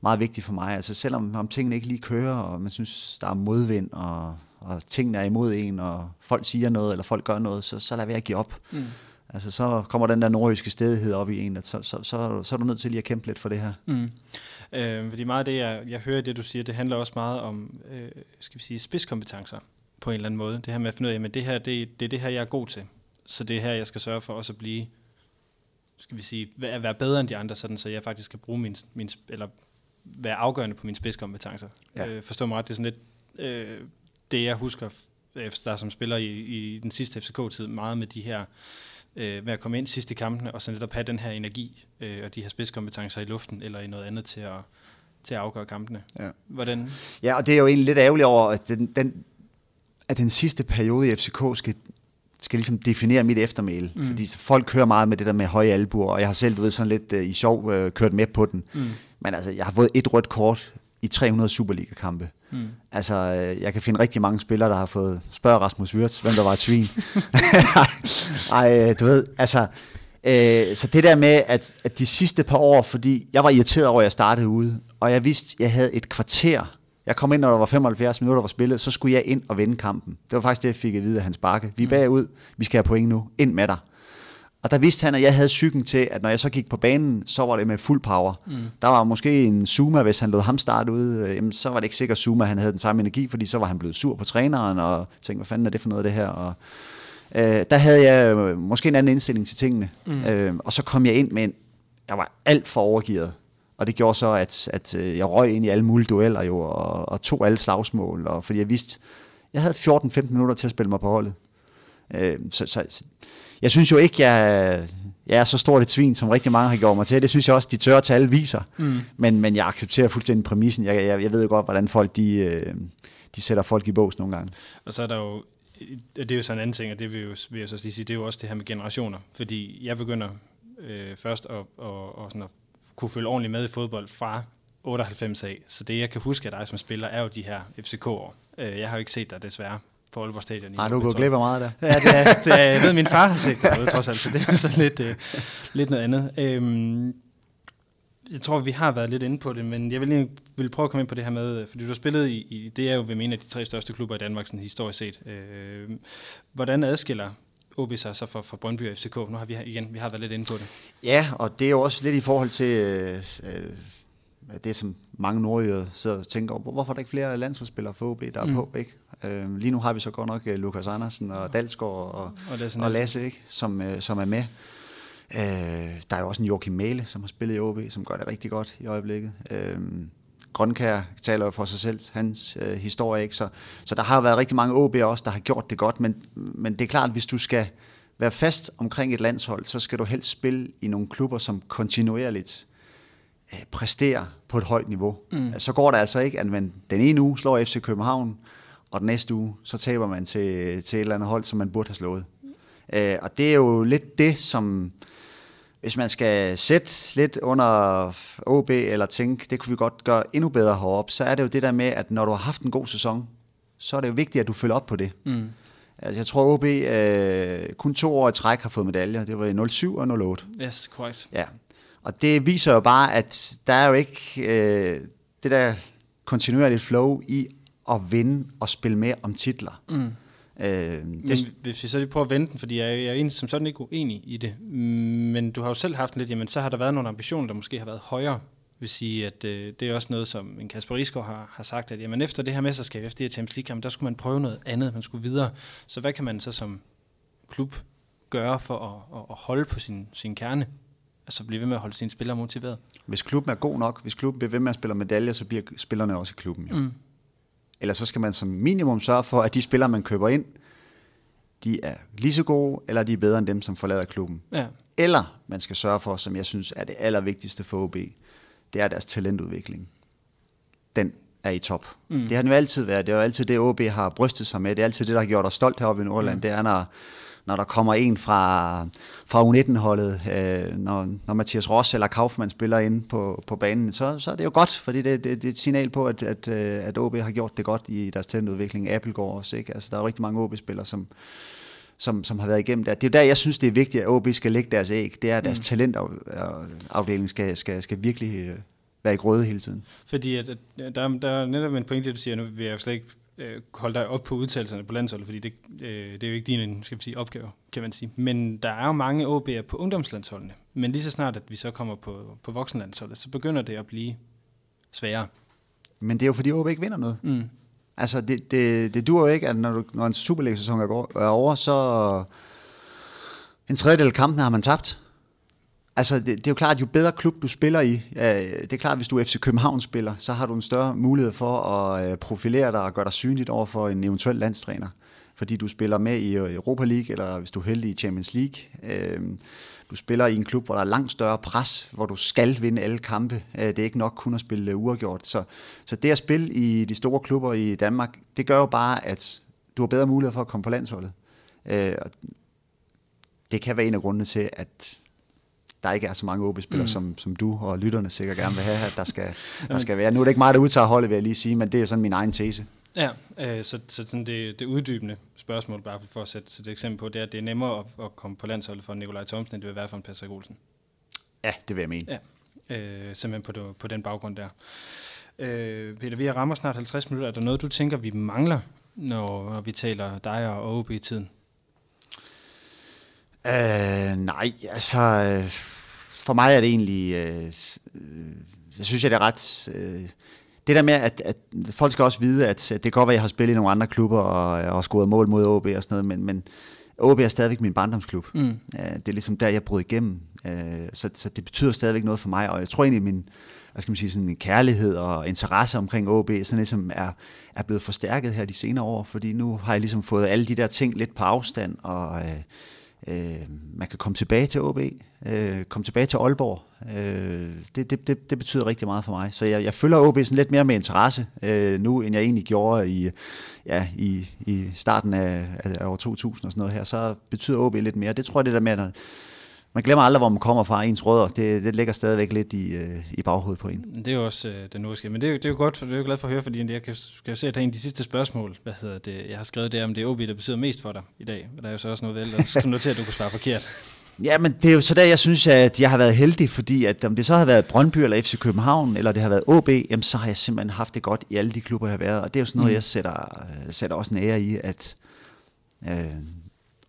meget vigtigt for mig. Altså selvom om tingene ikke lige kører, og man synes, der er modvind, og, og tingene er imod en, og folk siger noget, eller folk gør noget, så, så lad være at give op. Mm. Altså så kommer den der nordjyske stedighed op i en, at så, så, så, så er du nødt til lige at kæmpe lidt for det her. Mm. Øh, fordi meget af det, jeg, jeg hører det, du siger, det handler også meget om, øh, skal vi sige, spidskompetencer på en eller anden måde. Det her med at finde ud af, at det her, det, det er det her, jeg er god til. Så det er her, jeg skal sørge for også at blive, skal vi sige, at være bedre end de andre, sådan, så jeg faktisk kan bruge min, min eller være afgørende på mine spidskompetencer. Ja. Øh, forstå mig ret, det er sådan lidt, øh, det jeg husker, der som spiller i, i den sidste FCK-tid, meget med de her, øh, med at komme ind sidst i kampene, og så netop have den her energi, øh, og de her spidskompetencer i luften, eller i noget andet til at, til at afgøre kampene. Ja. Hvordan? Ja, og det er jo egentlig lidt ærgerligt over, at den, den, at den sidste periode i FCK skal, skal ligesom definere mit eftermæle. Mm. Fordi folk kører meget med det der med høje albuer, og jeg har selv, du ved, sådan lidt uh, i sjov uh, kørt med på den. Mm. Men altså, jeg har fået et rødt kort i 300 Superliga-kampe. Mm. Altså, uh, jeg kan finde rigtig mange spillere, der har fået... Spørg Rasmus Wirtz, hvem der var et svin. [LAUGHS] Ej, du ved, altså... Uh, så det der med, at, at de sidste par år, fordi jeg var irriteret over, at jeg startede ude, og jeg vidste, at jeg havde et kvarter jeg kom ind, når der var 75 minutter, der var spillet, så skulle jeg ind og vinde kampen. Det var faktisk det, jeg fik at vide af hans bakke. Vi er mm. bagud, vi skal have point nu, ind med dig. Og der vidste han, at jeg havde cyklen til, at når jeg så gik på banen, så var det med fuld power. Mm. Der var måske en Zuma, hvis han lod ham starte ud, øh, jamen, så var det ikke sikkert Zuma, han havde den samme energi, fordi så var han blevet sur på træneren, og tænkte, hvad fanden er det for noget det her? Og, øh, der havde jeg øh, måske en anden indstilling til tingene. Mm. Øh, og så kom jeg ind med en, jeg var alt for overgivet. Og det gjorde så, at, at øh, jeg røg ind i alle mulige dueller jo, og, og tog alle slagsmål, og, fordi jeg vidste, jeg havde 14-15 minutter til at spille mig på holdet. Øh, så, så, så, jeg synes jo ikke, jeg, jeg er så stort et svin, som rigtig mange har gjort mig til. Det synes jeg også, de tørre tal viser. Mm. Men, men jeg accepterer fuldstændig præmissen. Jeg, jeg, jeg ved jo godt, hvordan folk de, øh, de sætter folk i bås nogle gange. Og så er der jo det er jo sådan en anden ting, og det vil, jo, vil jeg så lige sige, det er jo også det her med generationer. Fordi jeg begynder øh, først at, at, at, sådan at kunne følge ordentligt med i fodbold fra 98 af. Så det, jeg kan huske af dig som spiller, er jo de her FCK-år. Øh, jeg har jo ikke set dig desværre på Aalborg Stadion. Nej, du gået glip af meget der. Ja, det er, det er, jeg ved, min far har set det, trods alt, så det er sådan lidt, øh, lidt noget andet. Øhm, jeg tror, vi har været lidt inde på det, men jeg vil, lige, vil prøve at komme ind på det her med, fordi du har spillet i, i det er jo en af de tre største klubber i Danmark, sådan historisk set. Øh, hvordan adskiller OB sig så fra, fra Brøndby og FCK? Nu har vi igen, vi har været lidt inde på det. Ja, og det er jo også lidt i forhold til øh, øh det, som mange nordjyder sidder og tænker over, hvorfor er der ikke flere landsholdsspillere for OB, der er mm. på, ikke? Øh, lige nu har vi så godt nok uh, Lukas Andersen og Dalsgaard og, og, Lasse, og Lasse ikke? Som, uh, som er med. Uh, der er jo også en Joachim Mæle, som har spillet i OB, som gør det rigtig godt i øjeblikket. Uh, Grønkær taler jo for sig selv, hans uh, historie, ikke? Så, så der har været rigtig mange OB også, der har gjort det godt, men, men det er klart, at hvis du skal være fast omkring et landshold, så skal du helst spille i nogle klubber, som kontinuerligt præsterer på et højt niveau. Mm. Så går det altså ikke, at man den ene uge slår FC København, og den næste uge, så taber man til, til et eller andet hold, som man burde have slået. Øh, og det er jo lidt det, som hvis man skal sætte lidt under OB, eller tænke, det kunne vi godt gøre endnu bedre heroppe, så er det jo det der med, at når du har haft en god sæson, så er det jo vigtigt, at du følger op på det. Mm. Altså, jeg tror, OB øh, kun to år i træk har fået medaljer. Det var i 07 og 08. Yes, korrekt. Ja. Og det viser jo bare, at der er jo ikke øh, det der kontinuerligt flow i at vinde og spille med om titler. Mm. Øh, det... hvis vi så lige prøver at vente den, fordi jeg, jeg er egentlig som sådan ikke uenig i det, men du har jo selv haft lidt, jamen så har der været nogle ambitioner, der måske har været højere. vil sige, at øh, det er også noget, som en Kasper Risgaard har, har sagt, at jamen, efter det her mesterskab, efter det her Champions League, jamen, der skulle man prøve noget andet, man skulle videre. Så hvad kan man så som klub gøre for at, at, at holde på sin, sin kerne? Altså blive ved med at holde sine spillere motiveret? Hvis klubben er god nok, hvis klubben bliver ved med at spille medaljer, så bliver spillerne også i klubben jo. Mm. Eller så skal man som minimum sørge for, at de spillere, man køber ind, de er lige så gode, eller de er bedre end dem, som forlader klubben. Ja. Eller man skal sørge for, som jeg synes er det allervigtigste for OB, det er deres talentudvikling. Den er i top. Mm. Det har den jo altid været. Det er jo altid det, OB har brystet sig med. Det er altid det, der har gjort os stolt heroppe i Nordland. Mm. Det er, når, når der kommer en fra, fra U19-holdet, øh, når, når Mathias Ross eller Kaufmann spiller ind på, på banen, så, så er det jo godt, fordi det, det, det er et signal på, at, at, øh, at OB har gjort det godt i deres talentudvikling. Appelgaard også, ikke? Altså, der er jo rigtig mange OB-spillere, som, som, som har været igennem der. Det er jo der, jeg synes, det er vigtigt, at OB skal lægge deres æg. Det er, at deres mm. talentafdeling skal, skal, skal virkelig øh, være i grøde hele tiden. Fordi at, at der, der er netop en pointe, du siger, nu vil jeg jo slet ikke øh, holde dig op på udtalelserne på landsholdet, fordi det, øh, det er jo ikke din skal vi sige, opgave, kan man sige. Men der er jo mange OB'er på ungdomslandsholdene. Men lige så snart, at vi så kommer på, på voksenlandsholdet, så begynder det at blive sværere. Men det er jo fordi OB ikke vinder noget. Mm. Altså, det, det, det dur jo ikke, at når, du, når en Superliga-sæson er over, så en tredjedel af kampen har man tabt. Altså, det, det er jo klart, at jo bedre klub du spiller i, øh, det er klart, at hvis du er FC København-spiller, så har du en større mulighed for at øh, profilere dig og gøre dig synligt over for en eventuel landstræner. Fordi du spiller med i øh, Europa League, eller hvis du er heldig i Champions League. Øh, du spiller i en klub, hvor der er langt større pres, hvor du skal vinde alle kampe. Øh, det er ikke nok kun at spille øh, uafgjort. Så, så det at spille i de store klubber i Danmark, det gør jo bare, at du har bedre mulighed for at komme på landsholdet. Det kan være en af grundene til, at der ikke er så mange OB-spillere, mm. som, som du og lytterne sikkert gerne vil have, at der skal, [LAUGHS] der skal være. Nu er det ikke mig, der udtager holdet, vil jeg lige sige, men det er sådan min egen tese. Ja, øh, så, så sådan det, det uddybende spørgsmål, bare for at sætte, et eksempel på, det er, at det er nemmere at, at komme på landsholdet for Nikolaj Thomsen, end det vil være for en Patrick Olsen. Ja, det vil jeg mene. Ja, øh, simpelthen på, det, på den baggrund der. Øh, Peter, vi rammer snart 50 minutter. Er der noget, du tænker, vi mangler, når, vi taler dig og OB i tiden? Øh, nej, altså øh, for mig er det egentlig, øh, jeg synes, at det er ret... Øh, det der med, at, at folk skal også vide, at, at det kan godt være, at jeg har spillet i nogle andre klubber og, og scoret mål mod OB og sådan noget, men, men OB er stadigvæk min barndomsklub. Mm. Det er ligesom der, jeg brød igennem. Så, så det betyder stadigvæk noget for mig, og jeg tror egentlig, min hvad skal man sige, sådan en kærlighed og interesse omkring OB sådan ligesom er, er blevet forstærket her de senere år, fordi nu har jeg ligesom fået alle de der ting lidt på afstand, og øh, Øh, man kan komme tilbage til OB, øh, komme tilbage til Aalborg. Øh, det, det, det, det betyder rigtig meget for mig. Så jeg, jeg følger OB sådan lidt mere med interesse øh, nu, end jeg egentlig gjorde i, ja, i, i starten af, af år 2000 og sådan noget her. Så betyder OB lidt mere. Det tror jeg, det der med, at man glemmer aldrig, hvor man kommer fra. Ens rødder, det, det ligger stadigvæk lidt i, øh, i baghovedet på en. Det er jo også øh, den nordiske. Men det er, det er jo godt, for det er jo glad for at høre, fordi jeg kan, kan jo se, at der er en af de sidste spørgsmål, hvad hedder det, jeg har skrevet det, om det er OB, der betyder mest for dig i dag. Der er jo så også noget vel, der skal [LAUGHS] notere, at du kunne svare forkert. Ja, men det er jo så der, jeg synes, at jeg har været heldig, fordi at om det så har været Brøndby eller FC København, eller det har været OB, jamen så har jeg simpelthen haft det godt i alle de klubber, jeg har været. Og det er jo sådan noget, Mm. jeg sætter, sætter også en ære i, at øh,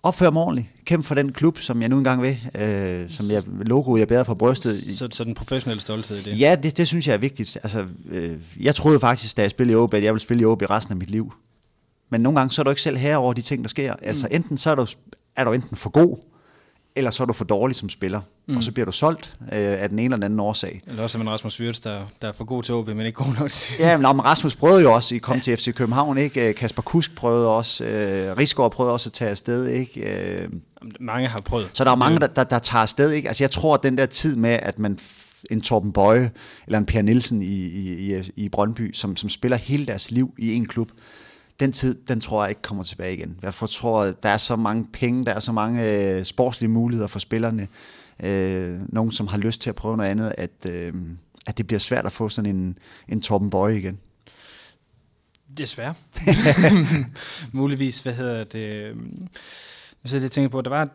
opføre mig ordentligt. Kæmpe for den klub, som jeg nu engang vil. Øh, som jeg, logo, jeg bærer på brystet. Så, så den professionelle stolthed i det. Ja, det, det synes jeg er vigtigt. Altså, øh, jeg troede faktisk, da jeg spillede i OB, at jeg ville spille i OB resten af mit liv. Men nogle gange, så er du ikke selv her over de ting, der sker. Altså, Mm. enten så er du, er du enten for god, eller så er du for dårlig som spiller. Mm. Og så bliver du solgt øh, af den ene eller den anden årsag. Eller også er man Rasmus Wirtz, der, der er for god til OB, men ikke god nok til. Ja, men nå, men Rasmus prøvede jo også, I kom ja. til FC København, ikke? Øh, Kasper Kusk prøvede også, øh, Rigsgaard prøvede også at tage afsted, ikke? Øh, Mange har prøvet. Så der er mange, der, der, der tager afsted. Ikke? Altså, jeg tror, at den der tid med, at man en Torben Bøje eller en Per Nielsen i, i, i, i Brøndby, som, som spiller hele deres liv i en klub, den tid, den tror jeg ikke kommer tilbage igen. Jeg for- tror, at der er så mange penge, der er så mange øh, sportslige muligheder for spillerne. Øh, nogen, som har lyst til at prøve noget andet, at, øh, at det bliver svært at få sådan en, en Torben Bøje igen. Desværre. [LAUGHS] Muligvis, hvad hedder det? Øh, jeg sidder lidt og tænker på, at der var,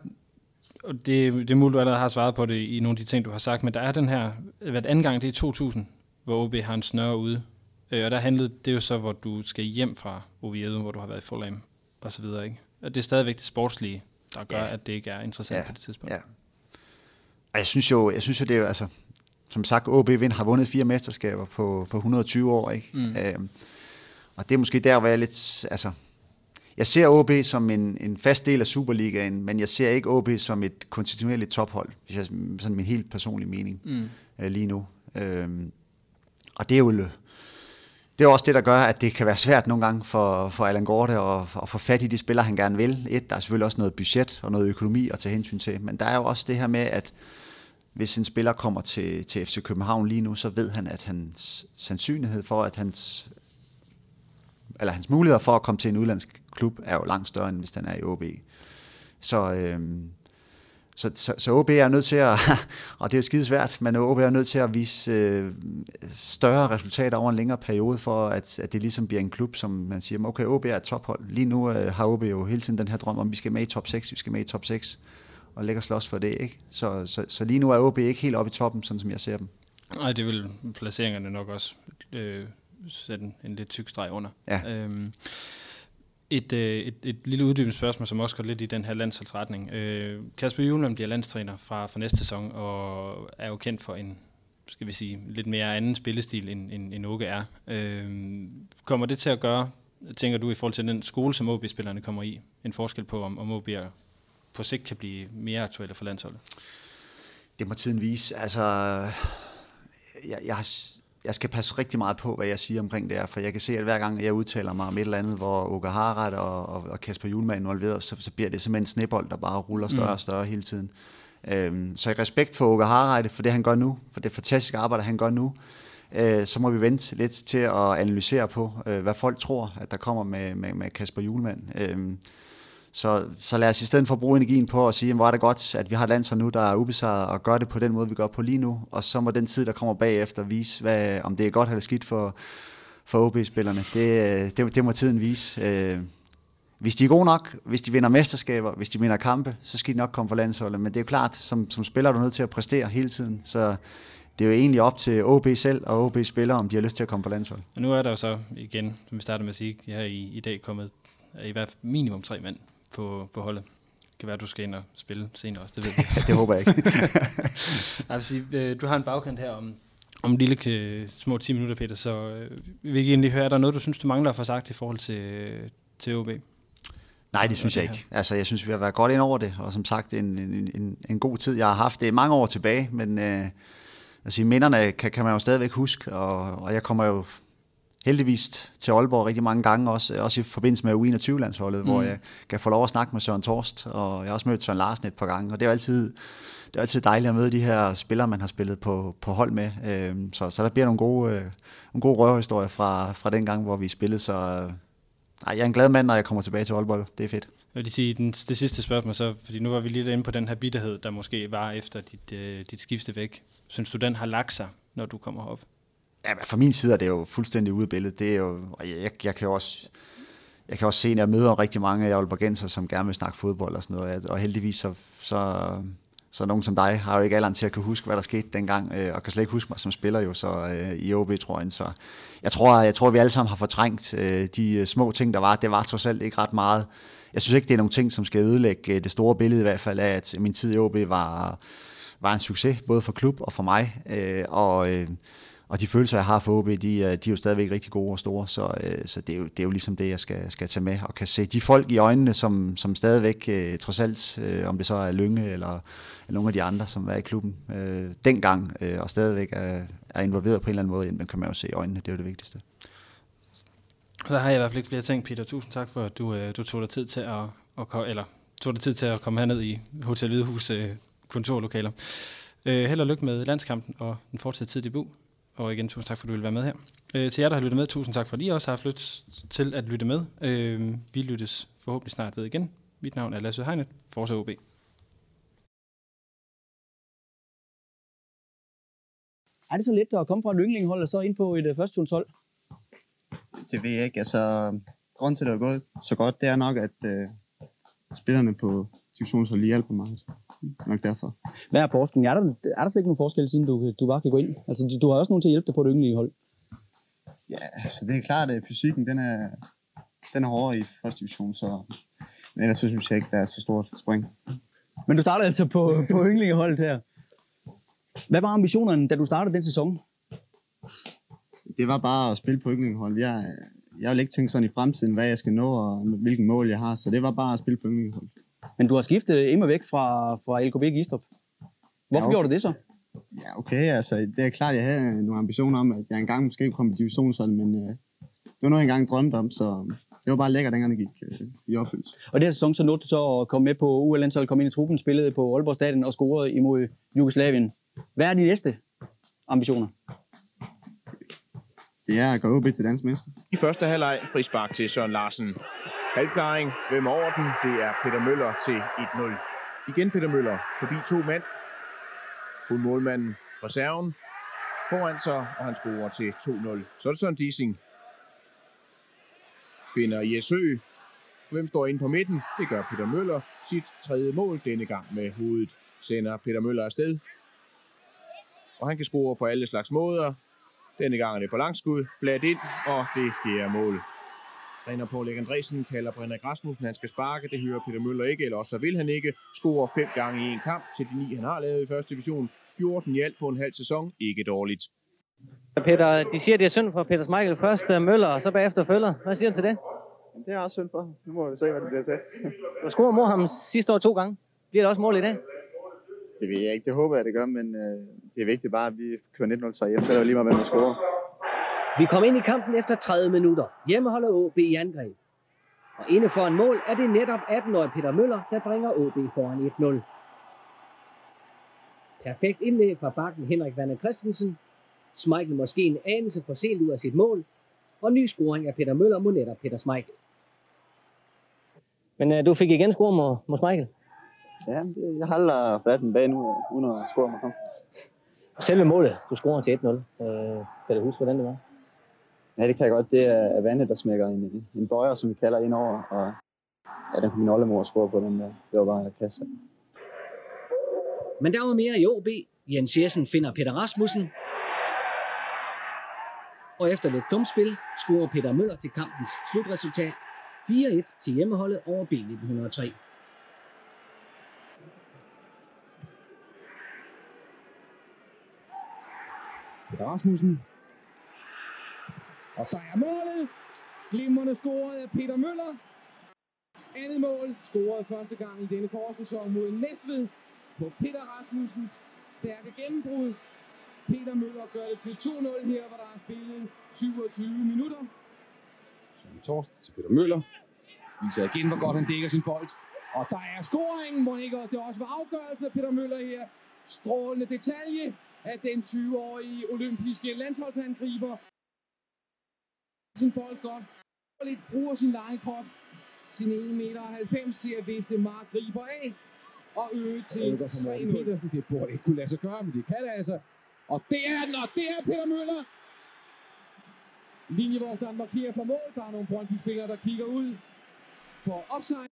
og det, det er muligt, du allerede har svaret på det i nogle af de ting, du har sagt, men der er den her, hvert anden gang, det er 2000, hvor OB har en snøre ude. Øh, Og der handlede det jo så, hvor du skal hjem fra Oviedo, hvor du har været i Fulham og så videre, ikke? Og det er stadigvæk det sportslige, der gør, Ja. at det ikke er interessant Ja. på det tidspunkt. Ja. Og jeg synes jo, jeg synes jo det er jo, altså, som sagt, OB Vind har vundet fire mesterskaber på, på 120 år, ikke? Mm. Øhm, og det er måske der, hvor jeg lidt, altså, jeg ser OB som en, en fast del af Superligaen, men jeg ser ikke OB som et kontinuerligt tophold, hvis jeg, sådan min helt personlige mening Mm. øh, lige nu. Øhm, og det er jo det er også det, der gør, at det kan være svært nogle gange for, for Allan Gorte at, at få fat i de spillere, han gerne vil. Et, der er selvfølgelig også noget budget og noget økonomi at tage hensyn til, men der er jo også det her med, at hvis en spiller kommer til, til FC København lige nu, så ved han, at hans sandsynlighed for, at hans eller hans muligheder for at komme til en udlandsk klub er jo langt større, end hvis den er i OB. Så, øh, så, så, så OB er nødt til at, [LAUGHS] og det er skide svært, men OB er nødt til at vise øh, større resultater over en længere periode, for at, at det ligesom bliver en klub, som man siger, okay, OB er et tophold. Lige nu øh, har OB jo hele tiden den her drøm om, vi skal med i top 6, vi skal med i top 6, og lægger slås for det, ikke? Så, så, så lige nu er OB ikke helt oppe i toppen, sådan som jeg ser dem. Nej, det vil placeringerne nok også øh, sætte en, en lidt tyk streg under. Ja. Øhm, et, øh, et, et lille uddybende spørgsmål, som også går lidt i den her landsholdsretning. Øh, Kasper Juhlmann bliver landstræner fra, fra næste sæson, og er jo kendt for en, skal vi sige, lidt mere anden spillestil, end, end, end Åke er. Øh, kommer det til at gøre, tænker du, i forhold til den skole, som OB-spillerne kommer i, en forskel på, om, om OB på sigt kan blive mere aktuelle for landsholdet? Det må tiden vise. Altså, jeg, jeg, har- jeg skal passe rigtig meget på, hvad jeg siger omkring det her, for jeg kan se, at hver gang jeg udtaler mig om et eller andet, hvor Harald og, og, og Kasper Julemand er involveret, så, så bliver det simpelthen en snebold, der bare ruller større Mm. og større hele tiden. Øhm, så i respekt for Åke Harald, for det han gør nu, for det fantastiske arbejde, han gør nu, øh, så må vi vente lidt til at analysere på, øh, hvad folk tror, at der kommer med, med, med Kasper Julemand. Øhm, så, så lad os i stedet for bruge energien på at sige, hvor er det godt, at vi har et landshold nu, der er ubesejret, og gør det på den måde, vi gør på lige nu. Og så må den tid, der kommer bagefter, vise, hvad, om det er godt eller skidt for, for OB-spillerne. Det, det, det må tiden vise. Øh, hvis de er gode nok, hvis de vinder mesterskaber, hvis de vinder kampe, så skal de nok komme for landsholdet. Men det er jo klart, som, som spiller er du nødt til at præstere hele tiden. Så det er jo egentlig op til OB selv og OB-spillere, om de har lyst til at komme på landsholdet. Og nu er der jo så igen, som vi startede med at sige, jeg i, i dag kommet i hvert fald minimum tre mand på, på holdet. Det kan være, at du skal ind og spille senere også, det ved [LAUGHS] jeg. det håber jeg ikke. [LAUGHS] Vil sige, øh, du har en bagkant her om, om en lille øh, små 10 minutter, Peter, så øh, vi vil egentlig høre, er der noget, du synes, du mangler at få sagt i forhold til, til OB? Nej, det synes jeg ikke. Altså, jeg synes, vi har været godt ind over det, og som sagt, en, en, en, en god tid, jeg har haft. Det er mange år tilbage, men øh, altså, minderne kan, kan man jo stadigvæk huske, og, og jeg kommer jo heldigvis til Aalborg rigtig mange gange, også, også i forbindelse med U21-landsholdet, mm. hvor jeg kan få lov at snakke med Søren Torst, og jeg har også mødt Søren Larsen et par gange, og det er jo altid, det er altid dejligt at møde de her spillere, man har spillet på, på hold med. Øh, så, så der bliver nogle gode, øh, nogle gode røverhistorier fra, fra den gang, hvor vi spillede, så øh, jeg er en glad mand, når jeg kommer tilbage til Aalborg. Det er fedt. Jeg vil sige den, det sidste spørgsmål så, fordi nu var vi lige inde på den her bitterhed, der måske var efter dit, øh, dit skifte væk. Synes du, den har lagt sig, når du kommer op? Ja, fra min side er det jo fuldstændig ude af billedet. Det er jo, og jeg, jeg, kan jo også jeg kan også se, at jeg møder rigtig mange af Aalborgenser, som gerne vil snakke fodbold og sådan noget, og heldigvis så, så, så nogen som dig har jo ikke alderen til at kunne huske, hvad der skete dengang, øh, og kan slet ikke huske mig som spiller jo så øh, i OB, tror jeg. Så jeg tror, jeg tror, vi alle sammen har fortrængt øh, de øh, små ting, der var. Det var trods alt ikke ret meget. Jeg synes ikke, det er nogle ting, som skal ødelægge øh, det store billede i hvert fald af, at min tid i OB var, var en succes, både for klub og for mig. Øh, og og de følelser, jeg har for OB, de, de er jo stadigvæk rigtig gode og store, så, øh, så det, er jo, det er jo ligesom det, jeg skal, skal tage med, og kan se de folk i øjnene, som, som stadigvæk, øh, trods alt, øh, om det så er Lønge eller, eller nogle af de andre, som var i klubben øh, dengang, øh, og stadigvæk er, er involveret på en eller anden måde, men kan man jo se i øjnene, det er jo det vigtigste. Så har jeg i hvert fald ikke flere ting, Peter. Tusind tak for, at du, øh, du tog dig tid til at, at, eller tog dig tid til at komme herned i Hotel Hvidehus øh, kontorlokaler. Øh, held og lykke med landskampen og en fortsat tid i Bu. Og igen, tusind tak, for at du vil være med her. Øh, til jer, der har lyttet med, tusind tak, for at I også har haft lyst til at lytte med. Øh, vi lyttes forhåbentlig snart ved igen. Mit navn er Lasse Heinet, Forza OB. Er det så let at komme fra et yndlinghold og så ind på et uh, første hold? Det ved jeg ikke. Altså, grunden til, at det er gået så godt, det er nok, at uh, spillerne på divisionshold lige hjælper meget nok derfor. Hvad er forskellen? Er der, er der slet ikke nogen forskel, siden du, du bare kan gå ind? Altså, du, du har også nogen til at hjælpe dig på det ynglige hold. Ja, altså det er klart, at fysikken, den er, den er hårdere i første division, så men ellers synes jeg ikke, der er så stort spring. Men du startede altså på, [LAUGHS] på yndlingeholdet her. Hvad var ambitionerne, da du startede den sæson? Det var bare at spille på yndlingehold. Jeg, jeg vil ikke tænke sådan i fremtiden, hvad jeg skal nå, og hvilken mål jeg har, så det var bare at spille på yndlingehold. Men du har skiftet immer væk fra, fra LKB Gistrup. Hvorfor ja, okay. gjorde du det så? Ja, okay. Altså, det er klart, jeg havde nogle ambitioner om, at jeg engang måske komme i divisionshold, men øh, det var noget, jeg engang drømte om, så det var bare lækkert, dengang det gik øh, i opfyldelse. Og det her sæson, så nåede du så at komme med på UL-landsholdet, komme ind i truppen, spillede på Aalborg Stadion og scorede imod Jugoslavien. Hvad er de næste ambitioner? Det er at gå OB til dansk mester. I første halvleg frispark til Søren Larsen. Halvklaring. Hvem over den? Det er Peter Møller til 1-0. Igen Peter Møller forbi to mand. Kun målmanden reserven foran sig, og han scorer til 2-0. Så er det Søren Dissing. Finder Jesø. Hvem står inde på midten? Det gør Peter Møller. Sit tredje mål denne gang med hovedet. Sender Peter Møller afsted. Og han kan score på alle slags måder. Denne gang er det på langskud, flat ind, og det fjerde mål. Træner Paul Andresen kalder Henrik Rasmussen, han skal sparke, det hører Peter Møller ikke, eller også så vil han ikke. Score fem gange i en kamp til de ni, han har lavet i første division. 14 i alt på en halv sæson, ikke dårligt. Peter, de siger, det er synd for Peter Smeichel. Først uh, Møller, og så bagefter Føller. Hvad siger du til det? Det er også synd for. Nu må vi se, hvad det bliver til. [LAUGHS] Du scorede mod ham sidste år to gange. Bliver det også mål i dag? Det ved jeg ikke. Det håber jeg, det gør, men øh, det er vigtigt bare, at vi kører 1-0 så hjem. Det er jo lige meget, hvem der scorer. Vi kom ind i kampen efter 30 minutter. Hjemme holder OB i angreb. Og inde for en mål er det netop 18-årige Peter Møller, der bringer OB foran 1-0. Perfekt indlæg fra bakken Henrik Vanne Christensen. Smeichel måske en anelse for sent ud af sit mål. Og ny scoring af Peter Møller mod netop Peter Smeichel. Men uh, du fik igen score mod, mod Smeichel? Ja, det, jeg har aldrig været en bag nu, uden at score med ham. Selve målet, du scorer til 1-0. Uh, kan du huske, hvordan det var? Ja, det kan jeg godt. Det er vandet, der smækker en, en bøjer, som vi kalder ind over. Og ja, den kunne min oldemor score på den der. Det var bare kasse. Men der var mere i OB. Jens Jessen finder Peter Rasmussen. Og efter lidt dumspil scorer Peter Møller til kampens slutresultat 4-1 til hjemmeholdet over B1903. Peter Rasmussen og der er målet. Glimmerne scoret af Peter Møller. Andet mål scoret første gang i denne forårssæson mod Næstved på Peter Rasmussens stærke gennembrud. Peter Møller gør det til 2-0 her, hvor der er spillet 27 minutter. Så Torst til Peter Møller. Viser igen, hvor godt han dækker sin bold. Og der er scoringen, ikke det også var afgørelsen af Peter Møller her. Strålende detalje af den 20-årige olympiske landsholdsangriber sin bold godt, og lidt bruger sin krop, sin 1,90 meter til at vifte Mark Riber af og øge til 3 Petersen. Det burde ikke kunne lade sig gøre, men det kan det altså. Og det er den, og det er Peter Møller. Linjevogteren markerer på mål. Der er nogle Brøndby-spillere, der kigger ud for offside.